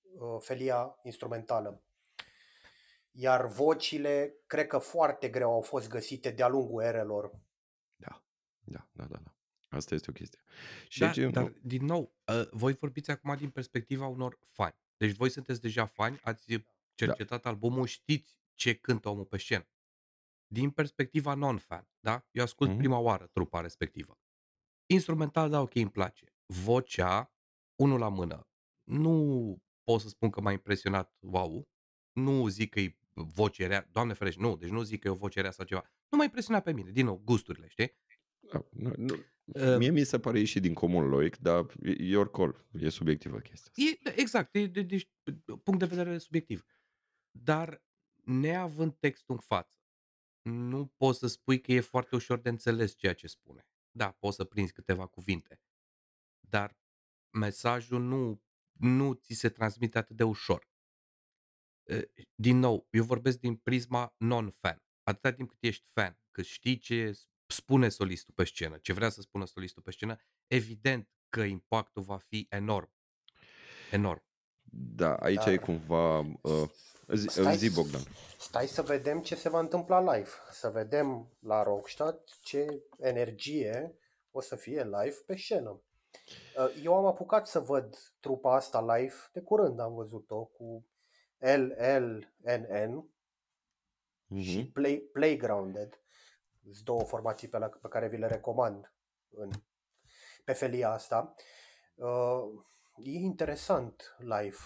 uh, felia instrumentală. Iar vocile, cred că foarte greu au fost găsite de-a lungul erelor. Da, da, da, da. da. Asta este o chestie. Și Da, aici, dar din nou, uh, voi vorbiți acum din perspectiva unor fani. Deci voi sunteți deja fani, ați cercetat albumul, știți ce cântă omul pe scenă. Din perspectiva non-fan, da? Eu ascult Mhm. prima oară trupa respectivă. Instrumental, da, ok, îmi place. Vocea, unul la mână. Nu pot să spun că m-a impresionat, wow. Nu zic că e voce rea, doamne ferește, nu, deci nu zic că e o voce rea sau ceva. Nu m-a impresionat pe mine, din nou, gusturile, știi? da, nu, nu, Uh, mie mi se pare ieși din comun loic, dar e your call. E subiectivă chestia asta. E, da, exact, e, de, deci, punct de vedere subiectiv. Dar neavând textul în față, nu poți să spui că e foarte ușor de înțeles ceea ce spune. Da, poți să prinzi câteva cuvinte, dar mesajul nu, nu ți se transmite atât de ușor. E, Din nou, eu vorbesc din prisma non-fan. Atâta timp cât ești fan, că știi ce spune solistul pe scenă, ce vrea să spună solistul pe scenă, evident că impactul va fi enorm. Enorm. Da, aici Dar- e cumva... Uh, zi, Stai- zi, Bogdan. Stai să vedem ce se va întâmpla live. Să vedem la Rockstadt ce energie o să fie live pe scenă. Uh, Eu am apucat să văd trupa asta live de curând, am văzut-o cu LLNN și Mhm. Play, Playgrounded. Sunt două formații pe, la, pe care vi le recomand în, pe felia asta. Uh, e interesant live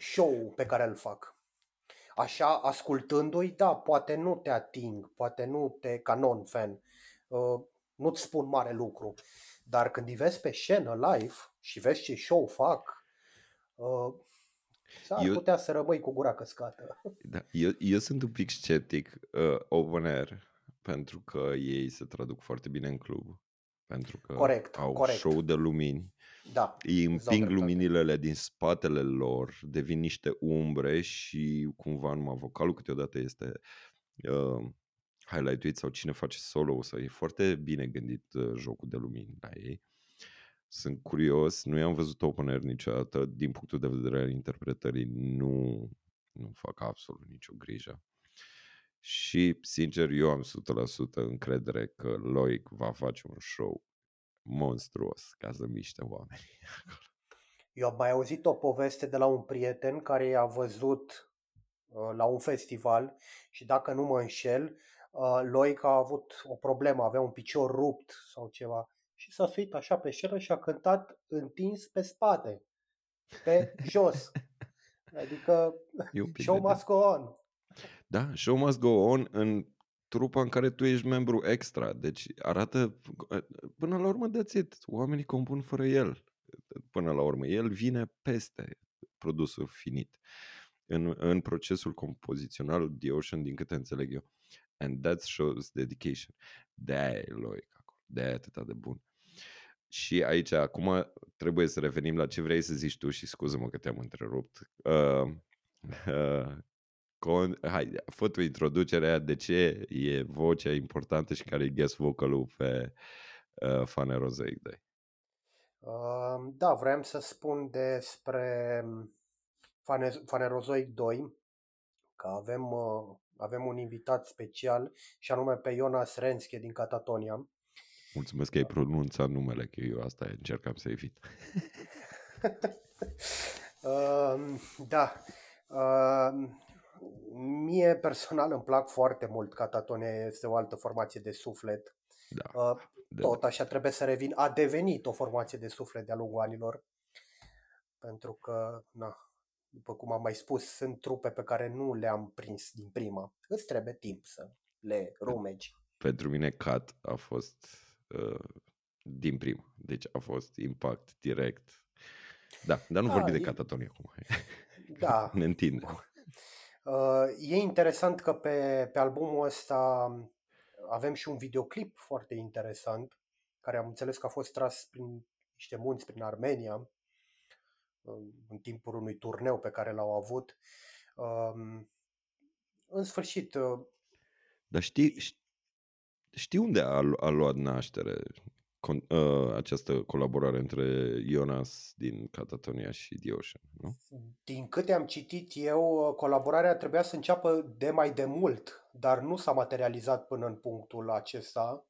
show pe care îl fac. Așa, ascultându-i, da, poate nu te ating, poate nu te, ca non-fan, uh, nu-ți spun mare lucru. Dar când îi vezi pe scenă live și vezi ce show fac, uh, s-ar Eu- putea să rămâi cu gura căscată. <laughs> Da, eu, eu sunt un pic sceptic uh, open air pentru că ei se traduc foarte bine în club. Pentru că Corect, au corect. show de lumini. Da, Îi dau împing dreptate. luminile alea din spatele lor, devin niște umbre și cumva numai vocalul câteodată este uh, highlight sau cine face solo sau e foarte bine gândit uh, jocul de lumini la ei. Sunt curios, nu i-am văzut open air niciodată, din punctul de vedere al interpretării nu, nu fac absolut nicio grijă. Și, sincer, eu am 100% încredere că Loic va face un show monstruos ca să miște oameni. <laughs> Eu am mai auzit o poveste de la un prieten care i-a văzut uh, la un festival și dacă nu mă înșel, uh, Loic a avut o problemă, avea un picior rupt sau ceva și s-a suit așa pe scenă și a cântat întins pe spate, pe <laughs> jos. Adică E un pic show de- must go on. Da, show must go on în trupa în care tu ești membru extra. Deci arată, până la urmă, that's it. Oamenii compun fără el. Până la urmă, el vine peste produsul finit. În, în procesul compozițional The Ocean, din câte înțeleg eu. And that shows dedication. De-aia e loic acolo. De-aia e atâta de bun. Și aici, acum, trebuie să revenim la ce vrei să zici tu și scuză-mă că te-am întrerupt. Uh, <laughs> uh, con, hai, fă tu introducerea de ce e vocea importantă și care e guest vocalul pe uh, Fane Rosaic 2. Uh, Da, vreau să spun despre Fane- Fanerozoic 2 că avem, uh, avem un invitat special și anume pe Jonas Renske din Catatonia. Mulțumesc că ai pronunțat numele, că eu asta încercam să evit. Uh, <laughs> Da. Uh, Mie personal îmi plac foarte mult Catatonia, este o altă formație de suflet. Da, Uh, de, Tot așa trebuie să revin. A devenit o formație de suflet de-a lungul anilor. Pentru că, na, după cum am mai spus, sunt trupe pe care nu le-am prins din prima. Îți trebuie timp să le rumegi. Pentru mine Cat a fost uh, din prima, deci a fost impact direct. Da, dar nu Da, vorbim de e- catatonie acum. Da, <laughs> ne întinde. Uh, e interesant că pe, pe albumul ăsta avem și un videoclip foarte interesant, care am înțeles că a fost tras prin niște munți prin Armenia, uh, în timpul unui turneu pe care l-au avut. Um, În sfârșit, uh, Dar știi, ș- știi unde a, lu- a luat naștere con, uh, această colaborare între Jonas din Catatonia și The Ocean, nu? din câte am citit eu, uh, colaborarea trebuia să înceapă de mai de mult, dar nu s-a materializat până în punctul acesta.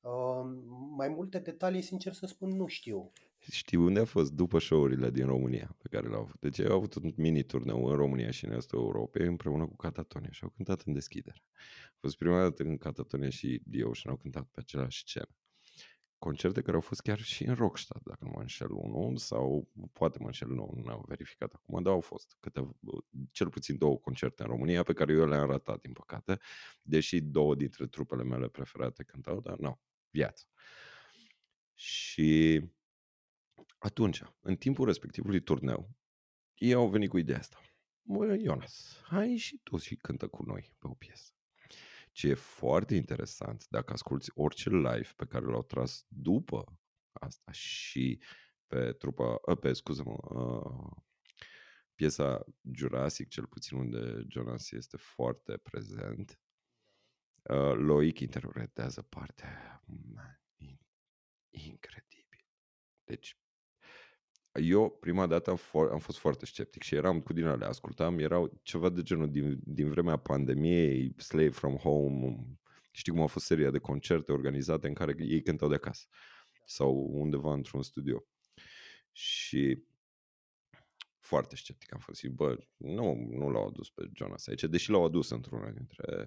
Um, Mai multe detalii, sincer să spun, nu știu. Știi unde a fost după show-urile din România pe care le-au avut? Deci au avut un mini turneu în România și în Estul Europei împreună cu Catatonia și au cântat în deschidere. A fost prima dată când Catatonia și The Ocean au cântat pe același scenă. Concerte care au fost chiar și în Rockstad, dacă nu mă înșel unul, sau poate mă înșel, nu, nu am verificat acum, dar au fost câte, cel puțin două concerte în România pe care eu le-am ratat, din păcate, deși două dintre trupele mele preferate cântau, dar nu, viață. Și atunci, în timpul respectivului turneu, ei au venit cu ideea asta. Mă, Ionas, hai și tu și cântă cu noi pe o piesă. Ce e foarte interesant, dacă asculti orice live pe care l-au tras după asta și pe trupa, ă, pe, scuză-mă, uh, piesa Jurassic, cel puțin unde Jonas este foarte prezent, uh, Loic interpretează partea aia, man, in- incredibil. Deci eu prima dată am, fo- am fost foarte sceptic și eram cu din alea, ascultam, erau ceva de genul din, din vremea pandemiei, Slave from Home, știi cum a fost seria de concerte organizate în care ei cântau de acasă sau undeva într-un studio. Și foarte sceptic am fost. Și, bă, nu, nu l-au adus pe Jonas aici, deși l-au adus într-una dintre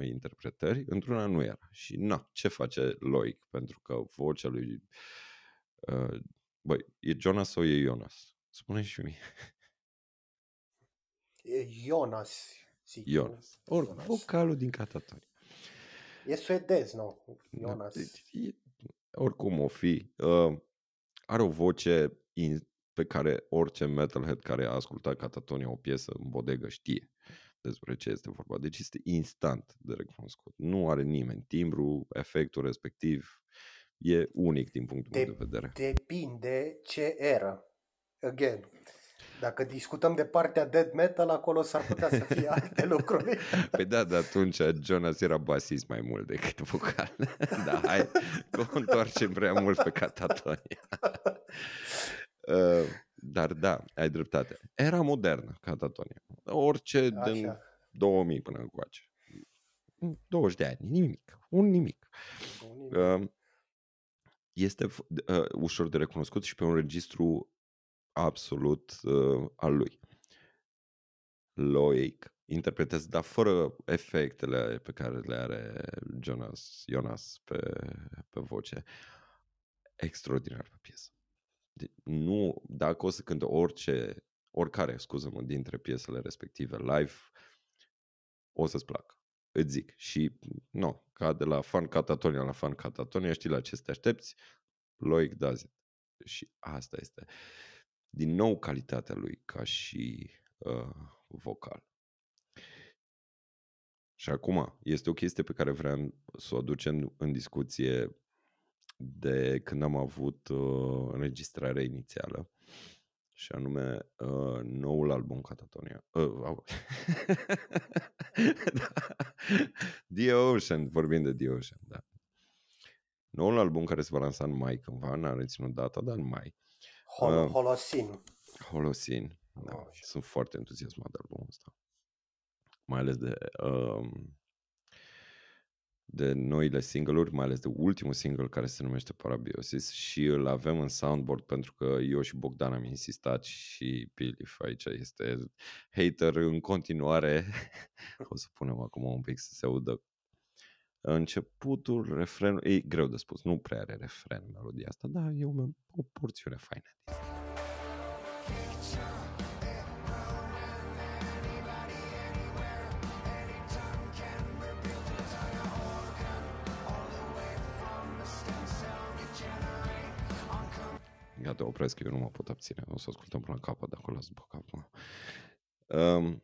interpretări, într-una nu era. Și na, ce face Loic? Pentru că vocea lui uh, Băi, e Jonas sau e Jonas? Spune și mie. E Jonas, zic eu. Jonas. Or, Jonas. vocalul din Catatonia. E suedez, nu? Da, Jonas. deci e- Oricum o fi. Uh, are o voce in, pe care orice metalhead care a ascultat Catatonia o piesă în bodegă știe despre ce este vorba. Deci este instant de recunoscut. Nu are nimeni timbru, efectul respectiv e unic din punctul meu De- de vedere. Depinde ce era. Again. Dacă discutăm de partea dead metal, acolo s-ar putea să fie <laughs> alte lucruri. Păi da, dar atunci Jonas era basist mai mult decât vocal. <laughs> da, hai, că o întoarcem prea mult pe Catatonia. <laughs> Uh, dar da, ai dreptate. Era modernă Catatonia. Orice din Așa. 2000 până încoace. 20 de ani, nimic. Un nimic. Uh, este f- uh, ușor de recunoscut și pe un registru absolut uh, al lui. Loic interpretează, dar fără efectele pe care le are Jonas, Jonas pe, pe voce. Extraordinar pe piesă. De, nu, dacă o să cânte orice, oricare, scuză-mă, dintre piesele respective live, o să-ți placă. Îți zic. Și, nu, ca de la fan catatonia la fan catatonia, știi la ce să te aștepți, Loic does it. Și asta este, din nou, calitatea lui ca și uh, vocal. Și acum, este o chestie pe care vreau să o aducem în discuție de când am avut uh, înregistrarea inițială și anume uh, noul album Catatonia. Uh, au. <laughs> da. <laughs> The Ocean, vorbim de The Ocean, da. Noul album care se va lansa în mai cândva, n-am reținut data, dar în mai. Hol- Uh, Holosin. Holosin. Da. Așa. Sunt foarte entuziasmat de albumul ăsta. Mai ales de um, de noile single-uri, mai ales de ultimul single care se numește Parabiosis și îl avem în soundboard pentru că eu și Bogdan am insistat și Pilif aici este hater în continuare. <laughs> o să punem acum un pic să se audă începutul, refrenul, e greu de spus, nu prea are refren melodia asta, dar e o, o porțiune faină. Gata, opresc, eu nu mă pot abține. O să ascultăm până la capăt, dacă o las după cap. Um,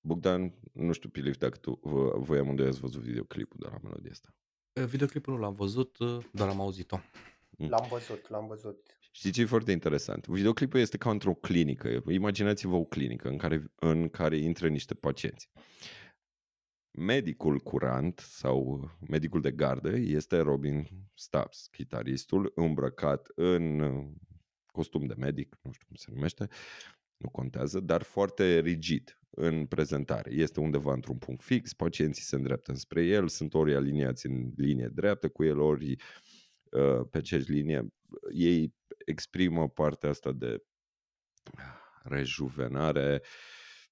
Bogdan, nu știu, Pilif, dacă tu, vă- voi amândoi ați văzut videoclipul de la melodia asta. Uh, Videoclipul nu l-am văzut, uh, doar am auzit-o. L-am văzut, l-am văzut. Știi ce e foarte interesant? Videoclipul este ca într-o clinică. Imaginați-vă o clinică în care, în care intră niște pacienți. Medicul curant sau medicul de gardă este Robin Stubbs, chitaristul îmbrăcat în uh, costum de medic, nu știu cum se numește, nu contează, dar foarte rigid în prezentare. Este undeva într-un punct fix, pacienții se îndreaptă spre el, sunt ori aliniați în linie dreaptă cu el, ori uh, pe aceeași linie. Ei exprimă partea asta de rejuvenare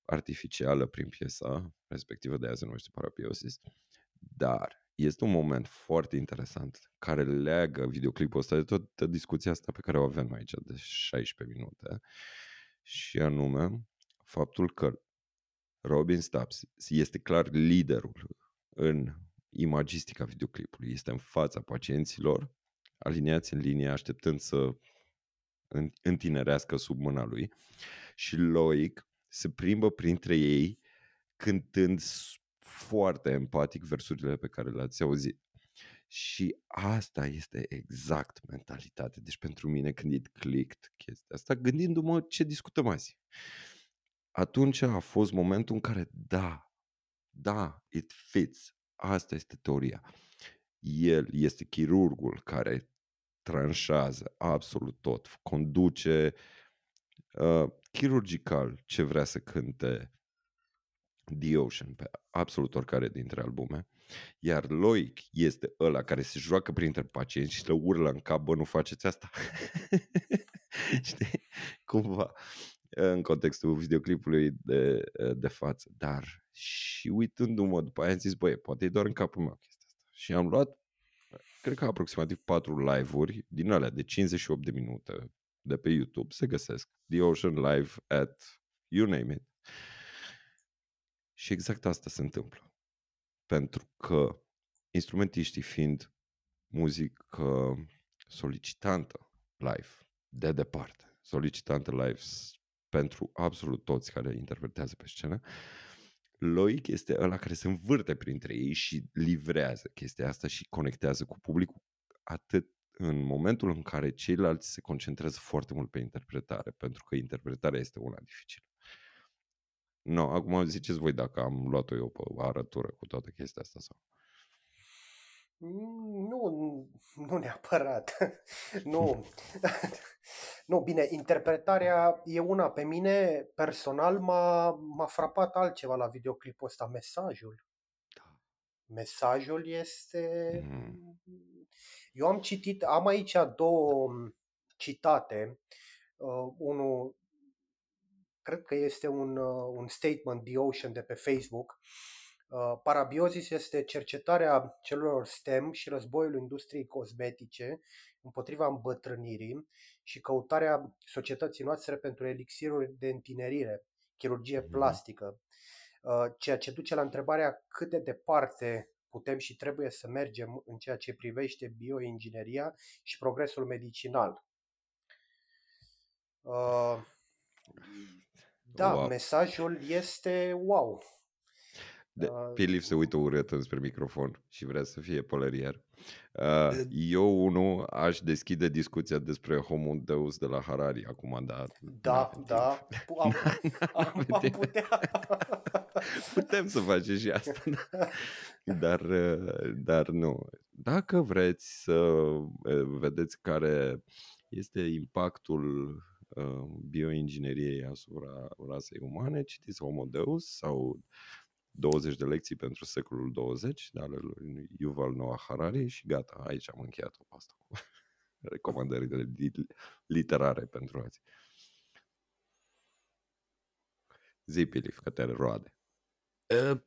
artificială prin piesa respectivă, de aia se numește parabiosis. Dar este un moment foarte interesant care leagă videoclipul ăsta de toată discuția asta pe care o avem aici de 16 minute și anume faptul că Robin Stubbs este clar liderul în imagistica videoclipului. Este în fața pacienților, aliniați în linie, așteptând să în- întinerească sub mâna lui și Loic se plimbă printre ei cântând s- foarte empatic versurile pe care le-ați auzit. Și asta este exact mentalitatea. Deci pentru mine când it clicked chestia asta, gândindu-mă ce discutăm azi. Atunci a fost momentul în care da, da, it fits. Asta este teoria. El este chirurgul care tranșează absolut tot, conduce uh, chirurgical ce vrea să cânte The Ocean pe absolut oricare dintre albume. Iar Loic este ăla care se joacă printre pacienți și le urlă în cap, bă, nu faceți asta. <laughs> Știi? Cumva în contextul videoclipului de, de față. Dar și uitându-mă după aia am zis, băi, poate e doar în capul meu chestia asta. Și am luat, cred că aproximativ patru live-uri din alea de 58 de minute de pe YouTube se găsesc. The Ocean Live at you name it. Și exact asta se întâmplă. Pentru că instrumentiștii fiind muzică solicitantă live, de departe, solicitantă live s- pentru absolut toți care interpretează pe scenă, Loic este ăla care se învârte printre ei și livrează chestia asta și conectează cu publicul atât în momentul în care ceilalți se concentrează foarte mult pe interpretare, pentru că interpretarea este una dificilă. No, acum ziceți voi dacă am luat-o eu pe arătură cu toată chestia asta sau... Mm, Nu, nu neapărat. <laughs> nu. <laughs> nu, bine, interpretarea e una. Pe mine, personal, m-a, m-a frapat altceva la videoclipul ăsta, mesajul. Mesajul este... Mm. Eu am citit, am aici două citate. Uh, unul, cred că este un, uh, un statement, The Ocean, de pe Facebook. Uh, Parabiosis este cercetarea celulelor STEM și războiul industriei cosmetice împotriva îmbătrânirii și căutarea societății noastre pentru elixiruri de întinerire, chirurgie Mhm. plastică, uh, ceea ce duce la întrebarea cât de departe putem și trebuie să mergem în ceea ce privește bioingineria și progresul medicinal. Uh, Da, Wow. mesajul este wow. De, Uh, Pilif se uită urât înspre microfon și vrea să fie pălărier. Uh, eu, unul, aș deschide discuția despre Homo Deus de la Harari acum, dar... Da, n-avem da, pu- am, am, <laughs> N-avem am timp. putea. Putem să facem și asta, da. <laughs> dar, uh, dar nu. Dacă vreți să uh, vedeți care este impactul uh, bioingineriei asupra rasei umane, citiți Homo Deus sau 20 de lecții pentru secolul 20 de ale lui Yuval Noah Harari și gata, aici am încheiat-o pe asta cu <laughs> recomandările li- literare pentru azi. Zi, Pilif, că te roade. Uh,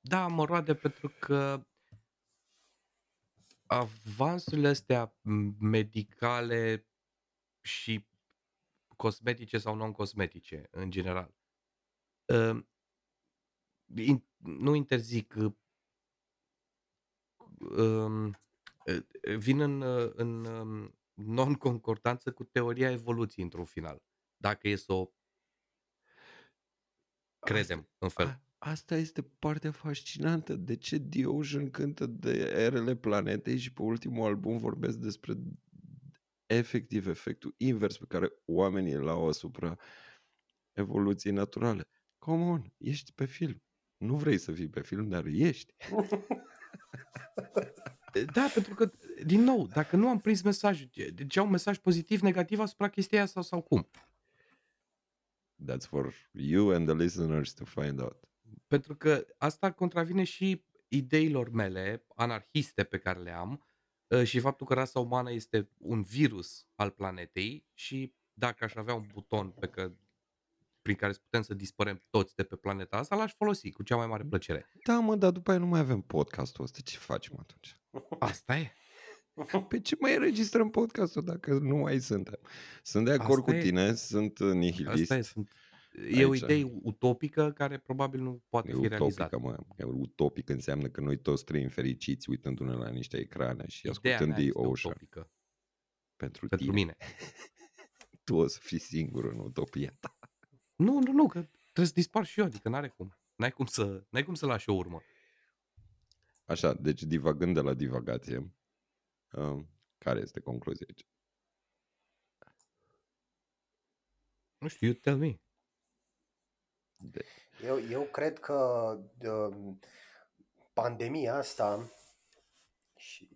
Da, mă roade pentru că avansurile astea medicale și cosmetice sau non-cosmetice, în general, uh, in- nu interzic, uh, um, uh, vin în, uh, în um, non-concordanță cu teoria evoluției într-un final. Dacă e să o credem în fel. A, asta este partea fascinantă. De ce The Ocean cântă de erele planetei și pe ultimul album vorbesc despre efectiv efectul invers pe care oamenii îl au asupra evoluției naturale. Come on, ești pe film. Nu vrei să fii pe film, dar ești. <laughs> Da, pentru că, din nou, dacă nu am prins mesajul, deci un mesaj pozitiv, negativ asupra chestia asta sau, sau cum? That's for you and the listeners to find out. Pentru că asta contravine și ideilor mele anarhiste pe care le am ă, și faptul că rasa umană este un virus al planetei și dacă aș avea un buton pe că, prin care să putem să dispărem toți de pe planeta asta, l-aș folosi cu cea mai mare plăcere. Da, mă, dar după aia nu mai avem podcastul ăsta. Ce facem atunci? Asta e. Pe ce mai înregistrăm podcastul dacă nu mai suntem? Sunt de acord Asta cu e. tine, sunt nihilist. Asta e. Sunt, e o Aici. idee utopică care probabil nu poate E fi utopică, realizată. mă. E utopic înseamnă că noi toți trăim fericiți uitându-ne la niște ecrane și Ideea ascultând mea The este Ocean. utopică Pentru, pentru tine. mine. <laughs> Tu o să fii singur în utopia ta. Nu, nu, nu, că trebuie să dispar și eu, adică n-are cum. N-ai cum să, n-ai cum să lași o urmă. Așa, deci divagând de la divagație, um, care este concluzia aici? Nu știu, you tell me. De, Eu, eu cred că um, pandemia asta și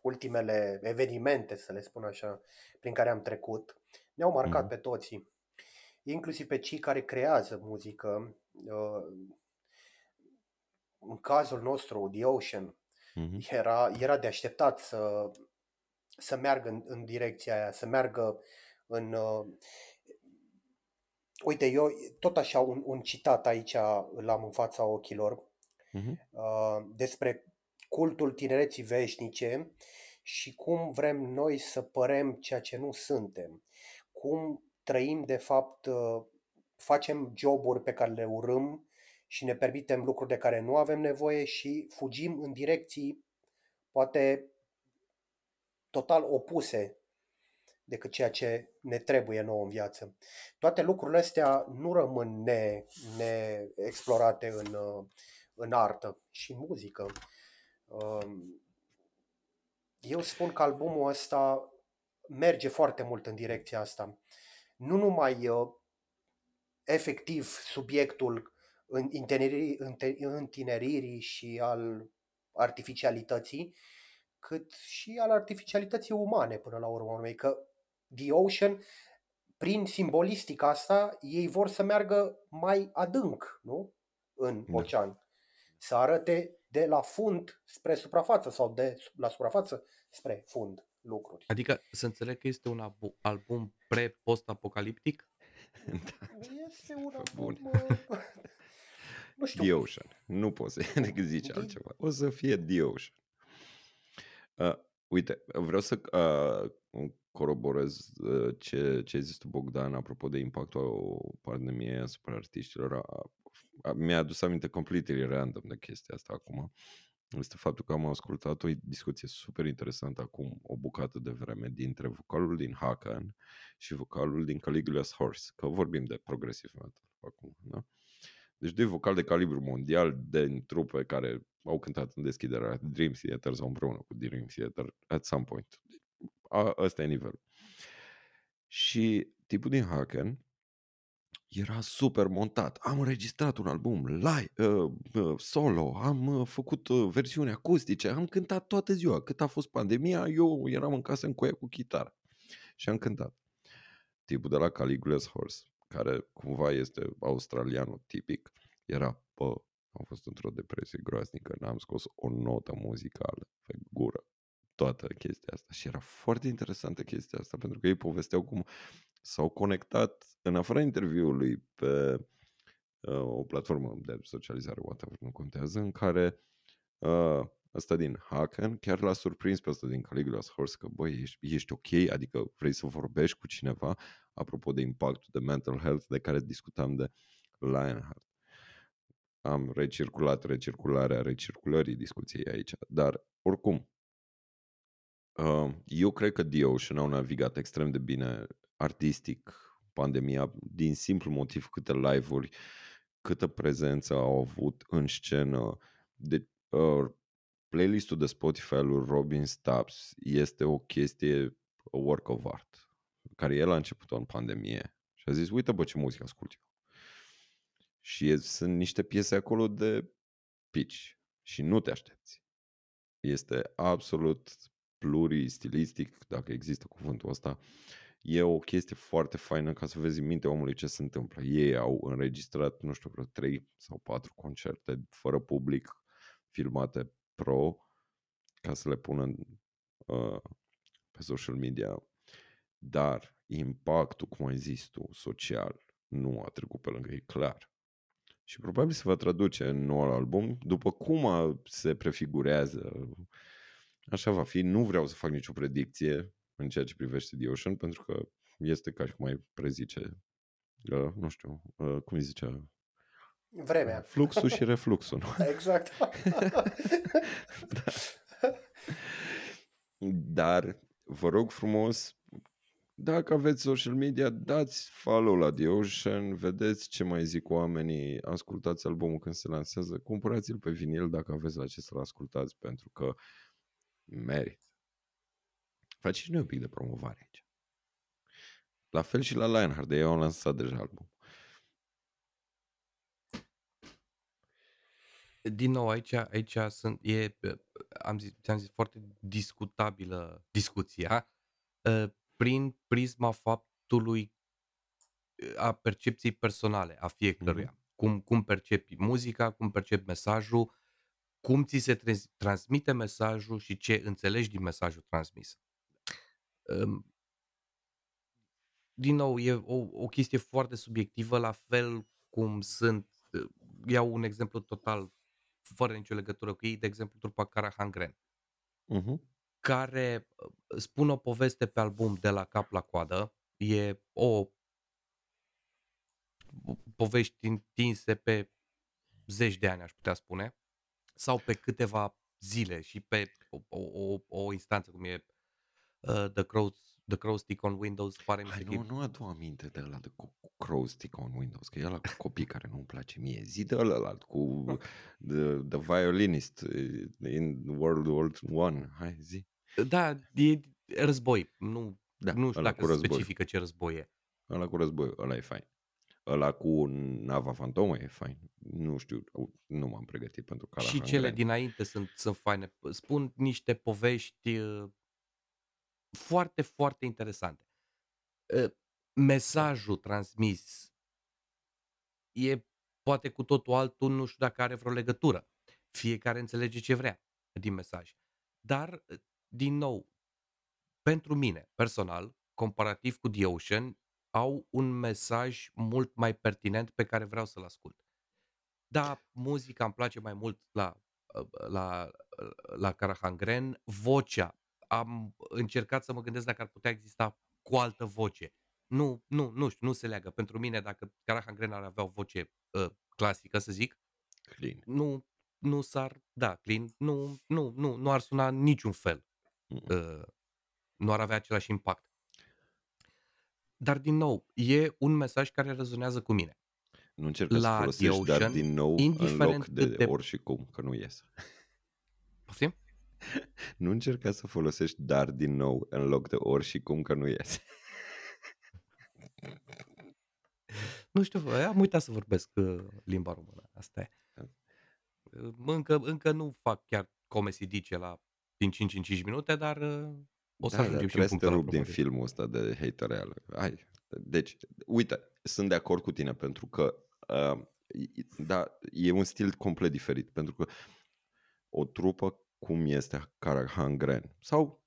ultimele evenimente, să le spun așa, prin care am trecut, ne-au marcat Mhm. pe toți, inclusiv pe cei care creează muzică. Uh, În cazul nostru, The Ocean, Mhm. era, era de așteptat să, să meargă în, în direcția aia, să meargă în... Uh, uite, eu tot așa un, un citat aici l-am în fața ochilor Mhm. uh, despre cultul tinereții veșnice și cum vrem noi să părem ceea ce nu suntem. Cum trăim, de fapt, uh, facem joburi pe care le urâm și ne permitem lucruri de care nu avem nevoie și fugim în direcții poate total opuse decât ceea ce ne trebuie nouă în viață. Toate lucrurile astea nu rămân ne, neexplorate în, uh, în artă și în muzică. Um, Eu spun că albumul ăsta merge foarte mult în direcția asta. Nu numai uh, efectiv subiectul în întineririi, înte- întineririi și al artificialității, cât și al artificialității umane până la urmă urmei, că The Ocean, prin simbolistica asta, ei vor să meargă mai adânc, nu? În Da. ocean. Să arate de la fund spre suprafață sau de la suprafață spre fund lucruri. Adică să înțeleg că este un abu- album pre-post-apocaliptic? <laughs> Este un Bun. album, uh, <laughs> nu știu, The Ocean. Nu poți să <laughs> zici De- altceva. O să fie The Ocean. Uh, uite, vreau să uh, coroborez uh, ce, ce ai zis tu, Bogdan, apropo de impactul pandemiei asupra artiștilor. A, a, mi-a adus aminte completely random de chestia asta acum. Este faptul că am ascultat o discuție super interesantă acum o bucată de vreme dintre vocalul din Hakan și vocalul din Caligula's Horse, că vorbim de progressive metal acum, da? Deci doi vocali de calibru mondial din trupe care au cântat în deschiderea Dream Theater sau împreună cu Dream Theater at some point. A, ăsta e nivelul. Și tipul din Haken era super montat. Am înregistrat un album live, uh, uh, solo, am uh, făcut uh, versiuni acustice, am cântat toată ziua. Cât a fost pandemia, eu eram în casă în coaie cu chitară și am cântat. Tipul de la Caligula's Horse, care cumva este australianul tipic, era, bă, am fost într-o depresie groaznică, n-am scos o notă muzicală pe gură toată chestia asta și era foarte interesantă chestia asta pentru că ei povesteau cum s-au conectat în afara interviului pe uh, o platformă de socializare, whatever, nu contează, în care uh, ăsta din Haken chiar l-a surprins pe ăsta din Caligula's Horse că, băi, ești, ești ok, adică vrei să vorbești cu cineva, apropo de impactul de mental health de care discutam de Lionheart. Am recirculat recircularea recirculării discuției aici, dar oricum, Uh, eu cred că The Ocean au navigat extrem de bine artistic pandemia din simplu motiv câte live-uri, câtă prezență au avut în scenă. De, uh, playlistul de Spotify lui Robin Stubbs este o chestie, a work of art, care el a început în pandemie și a zis, uite bă ce muzică ascult eu. Și e, sunt niște piese acolo de pitch și nu te aștepți. Este absolut pluristilistic, dacă există cuvântul ăsta. E o chestie foarte faină ca să vezi în mintea omului ce se întâmplă. Ei au înregistrat, nu știu, vreo 3 sau 4 concerte fără public, filmate pro, ca să le pună uh, pe social media. Dar impactul, cum ai zis tu, social, nu a trecut pe lângă ei clar. Și probabil se va traduce în noul album, după cum se prefigurează. Așa va fi. Nu vreau să fac nicio predicție în ceea ce privește The Ocean, pentru că este ca și cum mai prezice, uh, nu știu, uh, cum îi zicea, Vremea. <laughs> Fluxul și refluxul. Nu? Exact. <laughs> da. Dar vă rog frumos, dacă aveți social media, dați follow la The Ocean, vedeți ce mai zic oamenii, ascultați albumul când se lansează, cumpărați-l pe vinil dacă aveți la ce să-l ascultați, pentru că merit. Faceți noi un pic de promovare aici. La fel și la Lionheart, de ei au lansat deja album. Din nou, aici, aici sunt, e, am zis, ți-am zis, foarte discutabilă discuția ă, prin prisma faptului a percepției personale a fiecăruia. Mm-hmm. Cum, cum percepi muzica, cum percepi mesajul, cum ți se trans- transmite mesajul și ce înțelegi din mesajul transmis. Din nou, e o, o chestie foarte subiectivă, la fel cum sunt, iau un exemplu total fără nicio legătură cu ei, de exemplu trupa Karahangren, Uh-huh. care uh, spun o poveste pe album de la cap la coadă, e o povești întinse pe zeci de ani, aș putea spune, sau pe câteva zile și pe o, o, o instanță cum e uh, The Crows The Crow Stick on Windows pare Hai, nu, nu adu aminte de ăla de cu, cu Crow Stick on Windows, că e ăla cu copii care nu-mi place mie. Zi de ăla cu the, the Violinist in World War One. Hai, zi. Da, e război. Nu, da, nu știu dacă se specifică ce război e. Ăla cu război, ăla e fain. Ăla cu nava fantomă e fain. Nu știu, nu m-am pregătit pentru că Și cele dinainte sunt, sunt faine. Spun niște povești uh, foarte, foarte interesante. Ă, mesajul transmis e poate cu totul altul, nu știu dacă are vreo legătură. Fiecare înțelege ce vrea din mesaj. Dar, ă, din nou, pentru mine, personal, comparativ cu The Ocean, au un mesaj mult mai pertinent pe care vreau să-l ascult. Da, muzica îmi place mai mult la, ă, la, la Karahangren, vocea am încercat să mă gândesc dacă ar putea exista cu altă voce. Nu, nu, nu știu, nu se leagă. Pentru mine, dacă Karahan Gren ar avea o voce uh, clasică, să zic, clean. nu, nu s-ar, da, clean, nu, nu, nu, nu ar suna niciun fel. Uh, nu ar avea același impact. Dar, din nou, e un mesaj care rezonează cu mine. Nu încercă La să folosești, Ocean, dar din nou în loc de, de ori și cum, că nu ies. Poftim? Nu încerca să folosești dar din nou în loc de ori și cum că nu iese. Nu știu, am uitat să vorbesc uh, limba română. Asta e. Da. Uh, încă, încă nu fac chiar comesidice la din 5 în 5 minute, dar uh, o să da, ajungem și în punctul să te rup din filmul ăsta de hater real. Hai. Deci, uite, sunt de acord cu tine pentru că uh, da, e un stil complet diferit. Pentru că o trupă cum este Hangren sau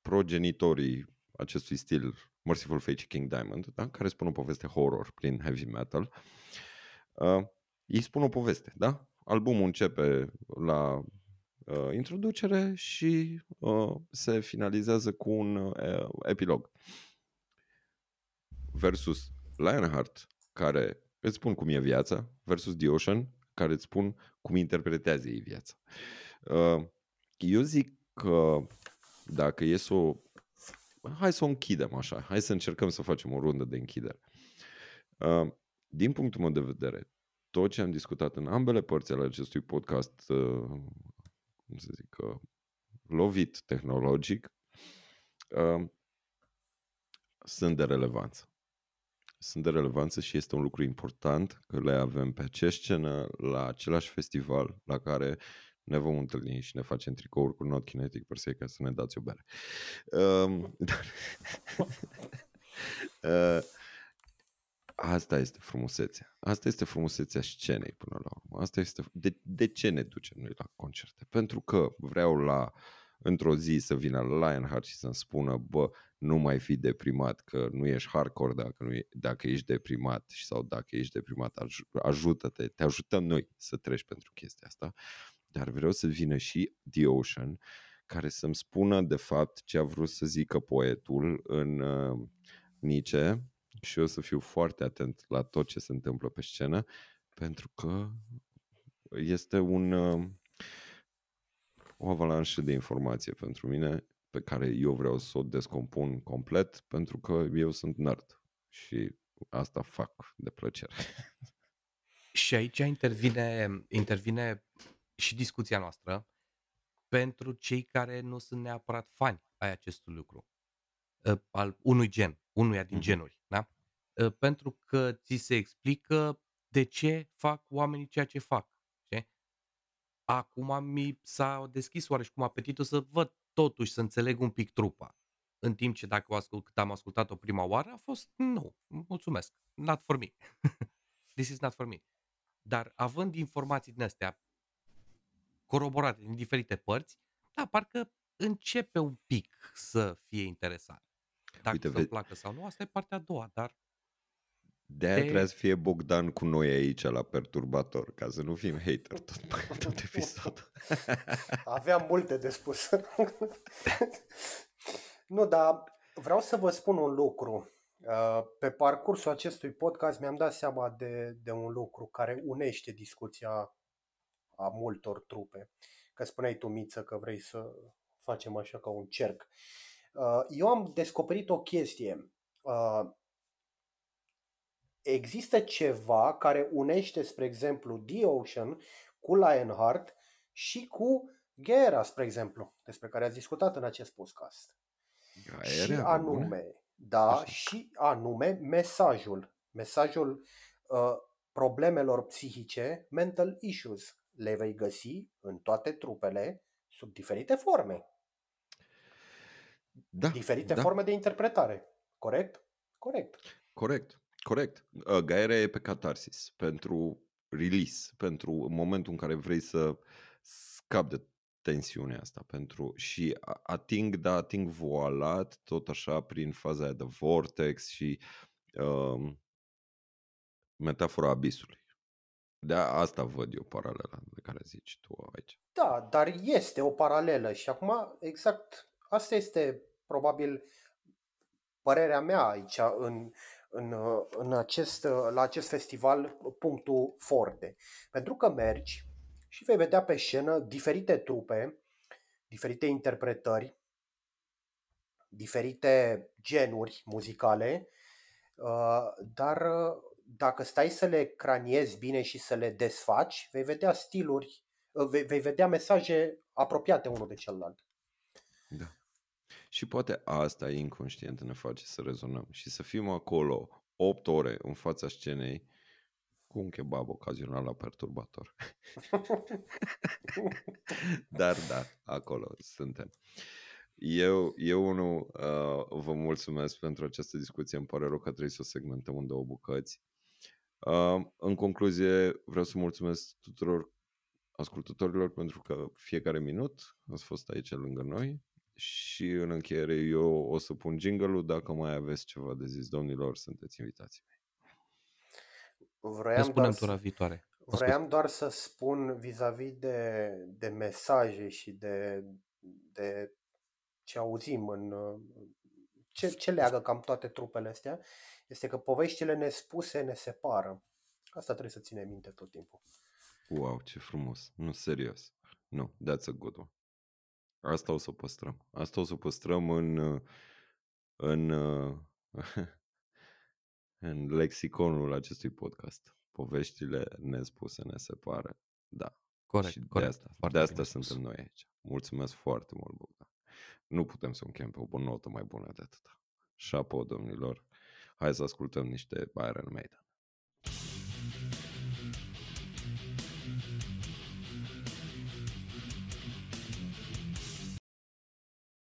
progenitorii acestui stil Merciful Fate King Diamond, da? care spun o poveste horror prin heavy metal. Uh, ei spun o poveste, da? Albumul începe la uh, introducere și uh, se finalizează cu un uh, epilog. Versus Lionheart, care îți spun cum e viața, versus The Ocean, care îți spun cum interpretează ei viața. Uh, eu zic că dacă e să o... Hai să o închidem așa, hai să încercăm să facem o rundă de închidere. Uh, din punctul meu de vedere, tot ce am discutat în ambele părți ale acestui podcast, uh, cum să zic, uh, lovit tehnologic, uh, sunt de relevanță. Sunt de relevanță și este un lucru important că le avem pe aceeași scenă, la același festival la care ne vom întâlni și ne facem tricouri cu Not Kinetic per se ca să ne dați o bere. Um, <laughs> dar, <laughs> uh, asta este frumusețea. Asta este frumusețea scenei până la urmă. Asta este de, de ce ne ducem noi la concerte? Pentru că vreau la într-o zi să vină la Lionheart și să-mi spună, bă, nu mai fi deprimat, că nu ești hardcore dacă, nu e, dacă ești deprimat sau dacă ești deprimat, aj- ajută-te, te ajutăm noi să treci pentru chestia asta. Dar vreau să vină și The Ocean, care să-mi spună de fapt ce a vrut să zică poetul în uh, Nice și eu să fiu foarte atent la tot ce se întâmplă pe scenă, pentru că este un, uh, o avalanșă de informație pentru mine pe care eu vreau să o descompun complet pentru că eu sunt nerd și asta fac de plăcere. Și aici intervine, intervine și discuția noastră pentru cei care nu sunt neapărat fani ai acestui lucru, ă, al unui gen, unuia din Mhm. genuri, da? Ă, Pentru că ți se explică de ce fac oamenii ceea ce fac. știi? Acum mi s-a deschis oareșcum apetitul să văd totuși, să înțeleg un pic trupa. În timp ce dacă o ascult, cât am ascultat-o prima oară, a fost nu, mulțumesc, not for me. <laughs> This is not for me. Dar având informații din astea coroborate din diferite părți, da, parcă începe un pic să fie interesant. Dacă Uite, să-mi ve- placă sau nu, asta e partea a doua, dar De-aia Te- trebuie să fie Bogdan cu noi aici la perturbator, ca să nu fim hater tot, tot episodul. <laughs> Aveam multe de spus. <laughs> nu, dar vreau să vă spun un lucru. Uh, Pe parcursul acestui podcast mi-am dat seama de, de un lucru care unește discuția a multor trupe. Că spuneai tu, Miță, că vrei să facem așa ca un cerc. Uh, Eu am descoperit o chestie. Uh, Există ceva care unește, spre exemplu, The Ocean cu Lionheart și cu Guerra, spre exemplu, despre care ați discutat în acest podcast. și Aerea, anume, da, Așa. și anume mesajul, mesajul uh, problemelor psihice, mental issues, le vei găsi în toate trupele sub diferite forme, Da, diferite da. forme de interpretare. Corect? Corect. Corect, corect. Uh, Gaere e pe catarsis, pentru release, pentru momentul în care vrei să scapi de tensiunea asta pentru și a- ating, da, ating voalat tot așa prin faza aia de vortex și um, metafora abisului. De asta văd eu paralela de care zici tu aici. Da, dar este o paralelă și acum exact asta este probabil părerea mea aici în, în, în acest, la acest festival punctul forte. Pentru că mergi și vei vedea pe scenă diferite trupe, diferite interpretări, diferite genuri muzicale, uh, dar uh, dacă stai să le craniezi bine și să le desfaci, vei vedea stiluri, uh, vei, vei vedea mesaje apropiate unul de celălalt. Da. Și poate asta inconștient ne face să rezonăm și să fim acolo 8 ore în fața scenei cu un kebab ocazional la perturbator. <laughs> Dar da, acolo suntem. Eu, eu unul uh, vă mulțumesc pentru această discuție. Îmi pare rău că trebuie să o segmentăm în două bucăți. Uh, în concluzie, vreau să mulțumesc tuturor ascultătorilor pentru că fiecare minut ați fost aici lângă noi și în încheiere eu o să pun jingle-ul. Dacă mai aveți ceva de zis, domnilor, sunteți invitați. ne Vroiam spunem doar, tura să, viitoare. Mă vroiam doar să spun vis-a-vis de, de mesaje și de, de ce auzim în uh, ce, ce leagă cam toate trupele astea, este că poveștile nespuse ne separă. Asta trebuie să ținem minte tot timpul. Wow, ce frumos. Nu, serios. Nu, that's a good one. Asta o să o păstrăm. Asta o să o păstrăm în, uh, în, uh, <laughs> în lexiconul acestui podcast. Poveștile nespuse ne separă. Da. Corect, și de corect. asta, Foarte de asta bine spus. suntem noi aici. Mulțumesc foarte mult, Bogdan. Nu putem să încheiem pe o notă mai bună de atât. Șapo, domnilor. Hai să ascultăm niște Iron Maiden.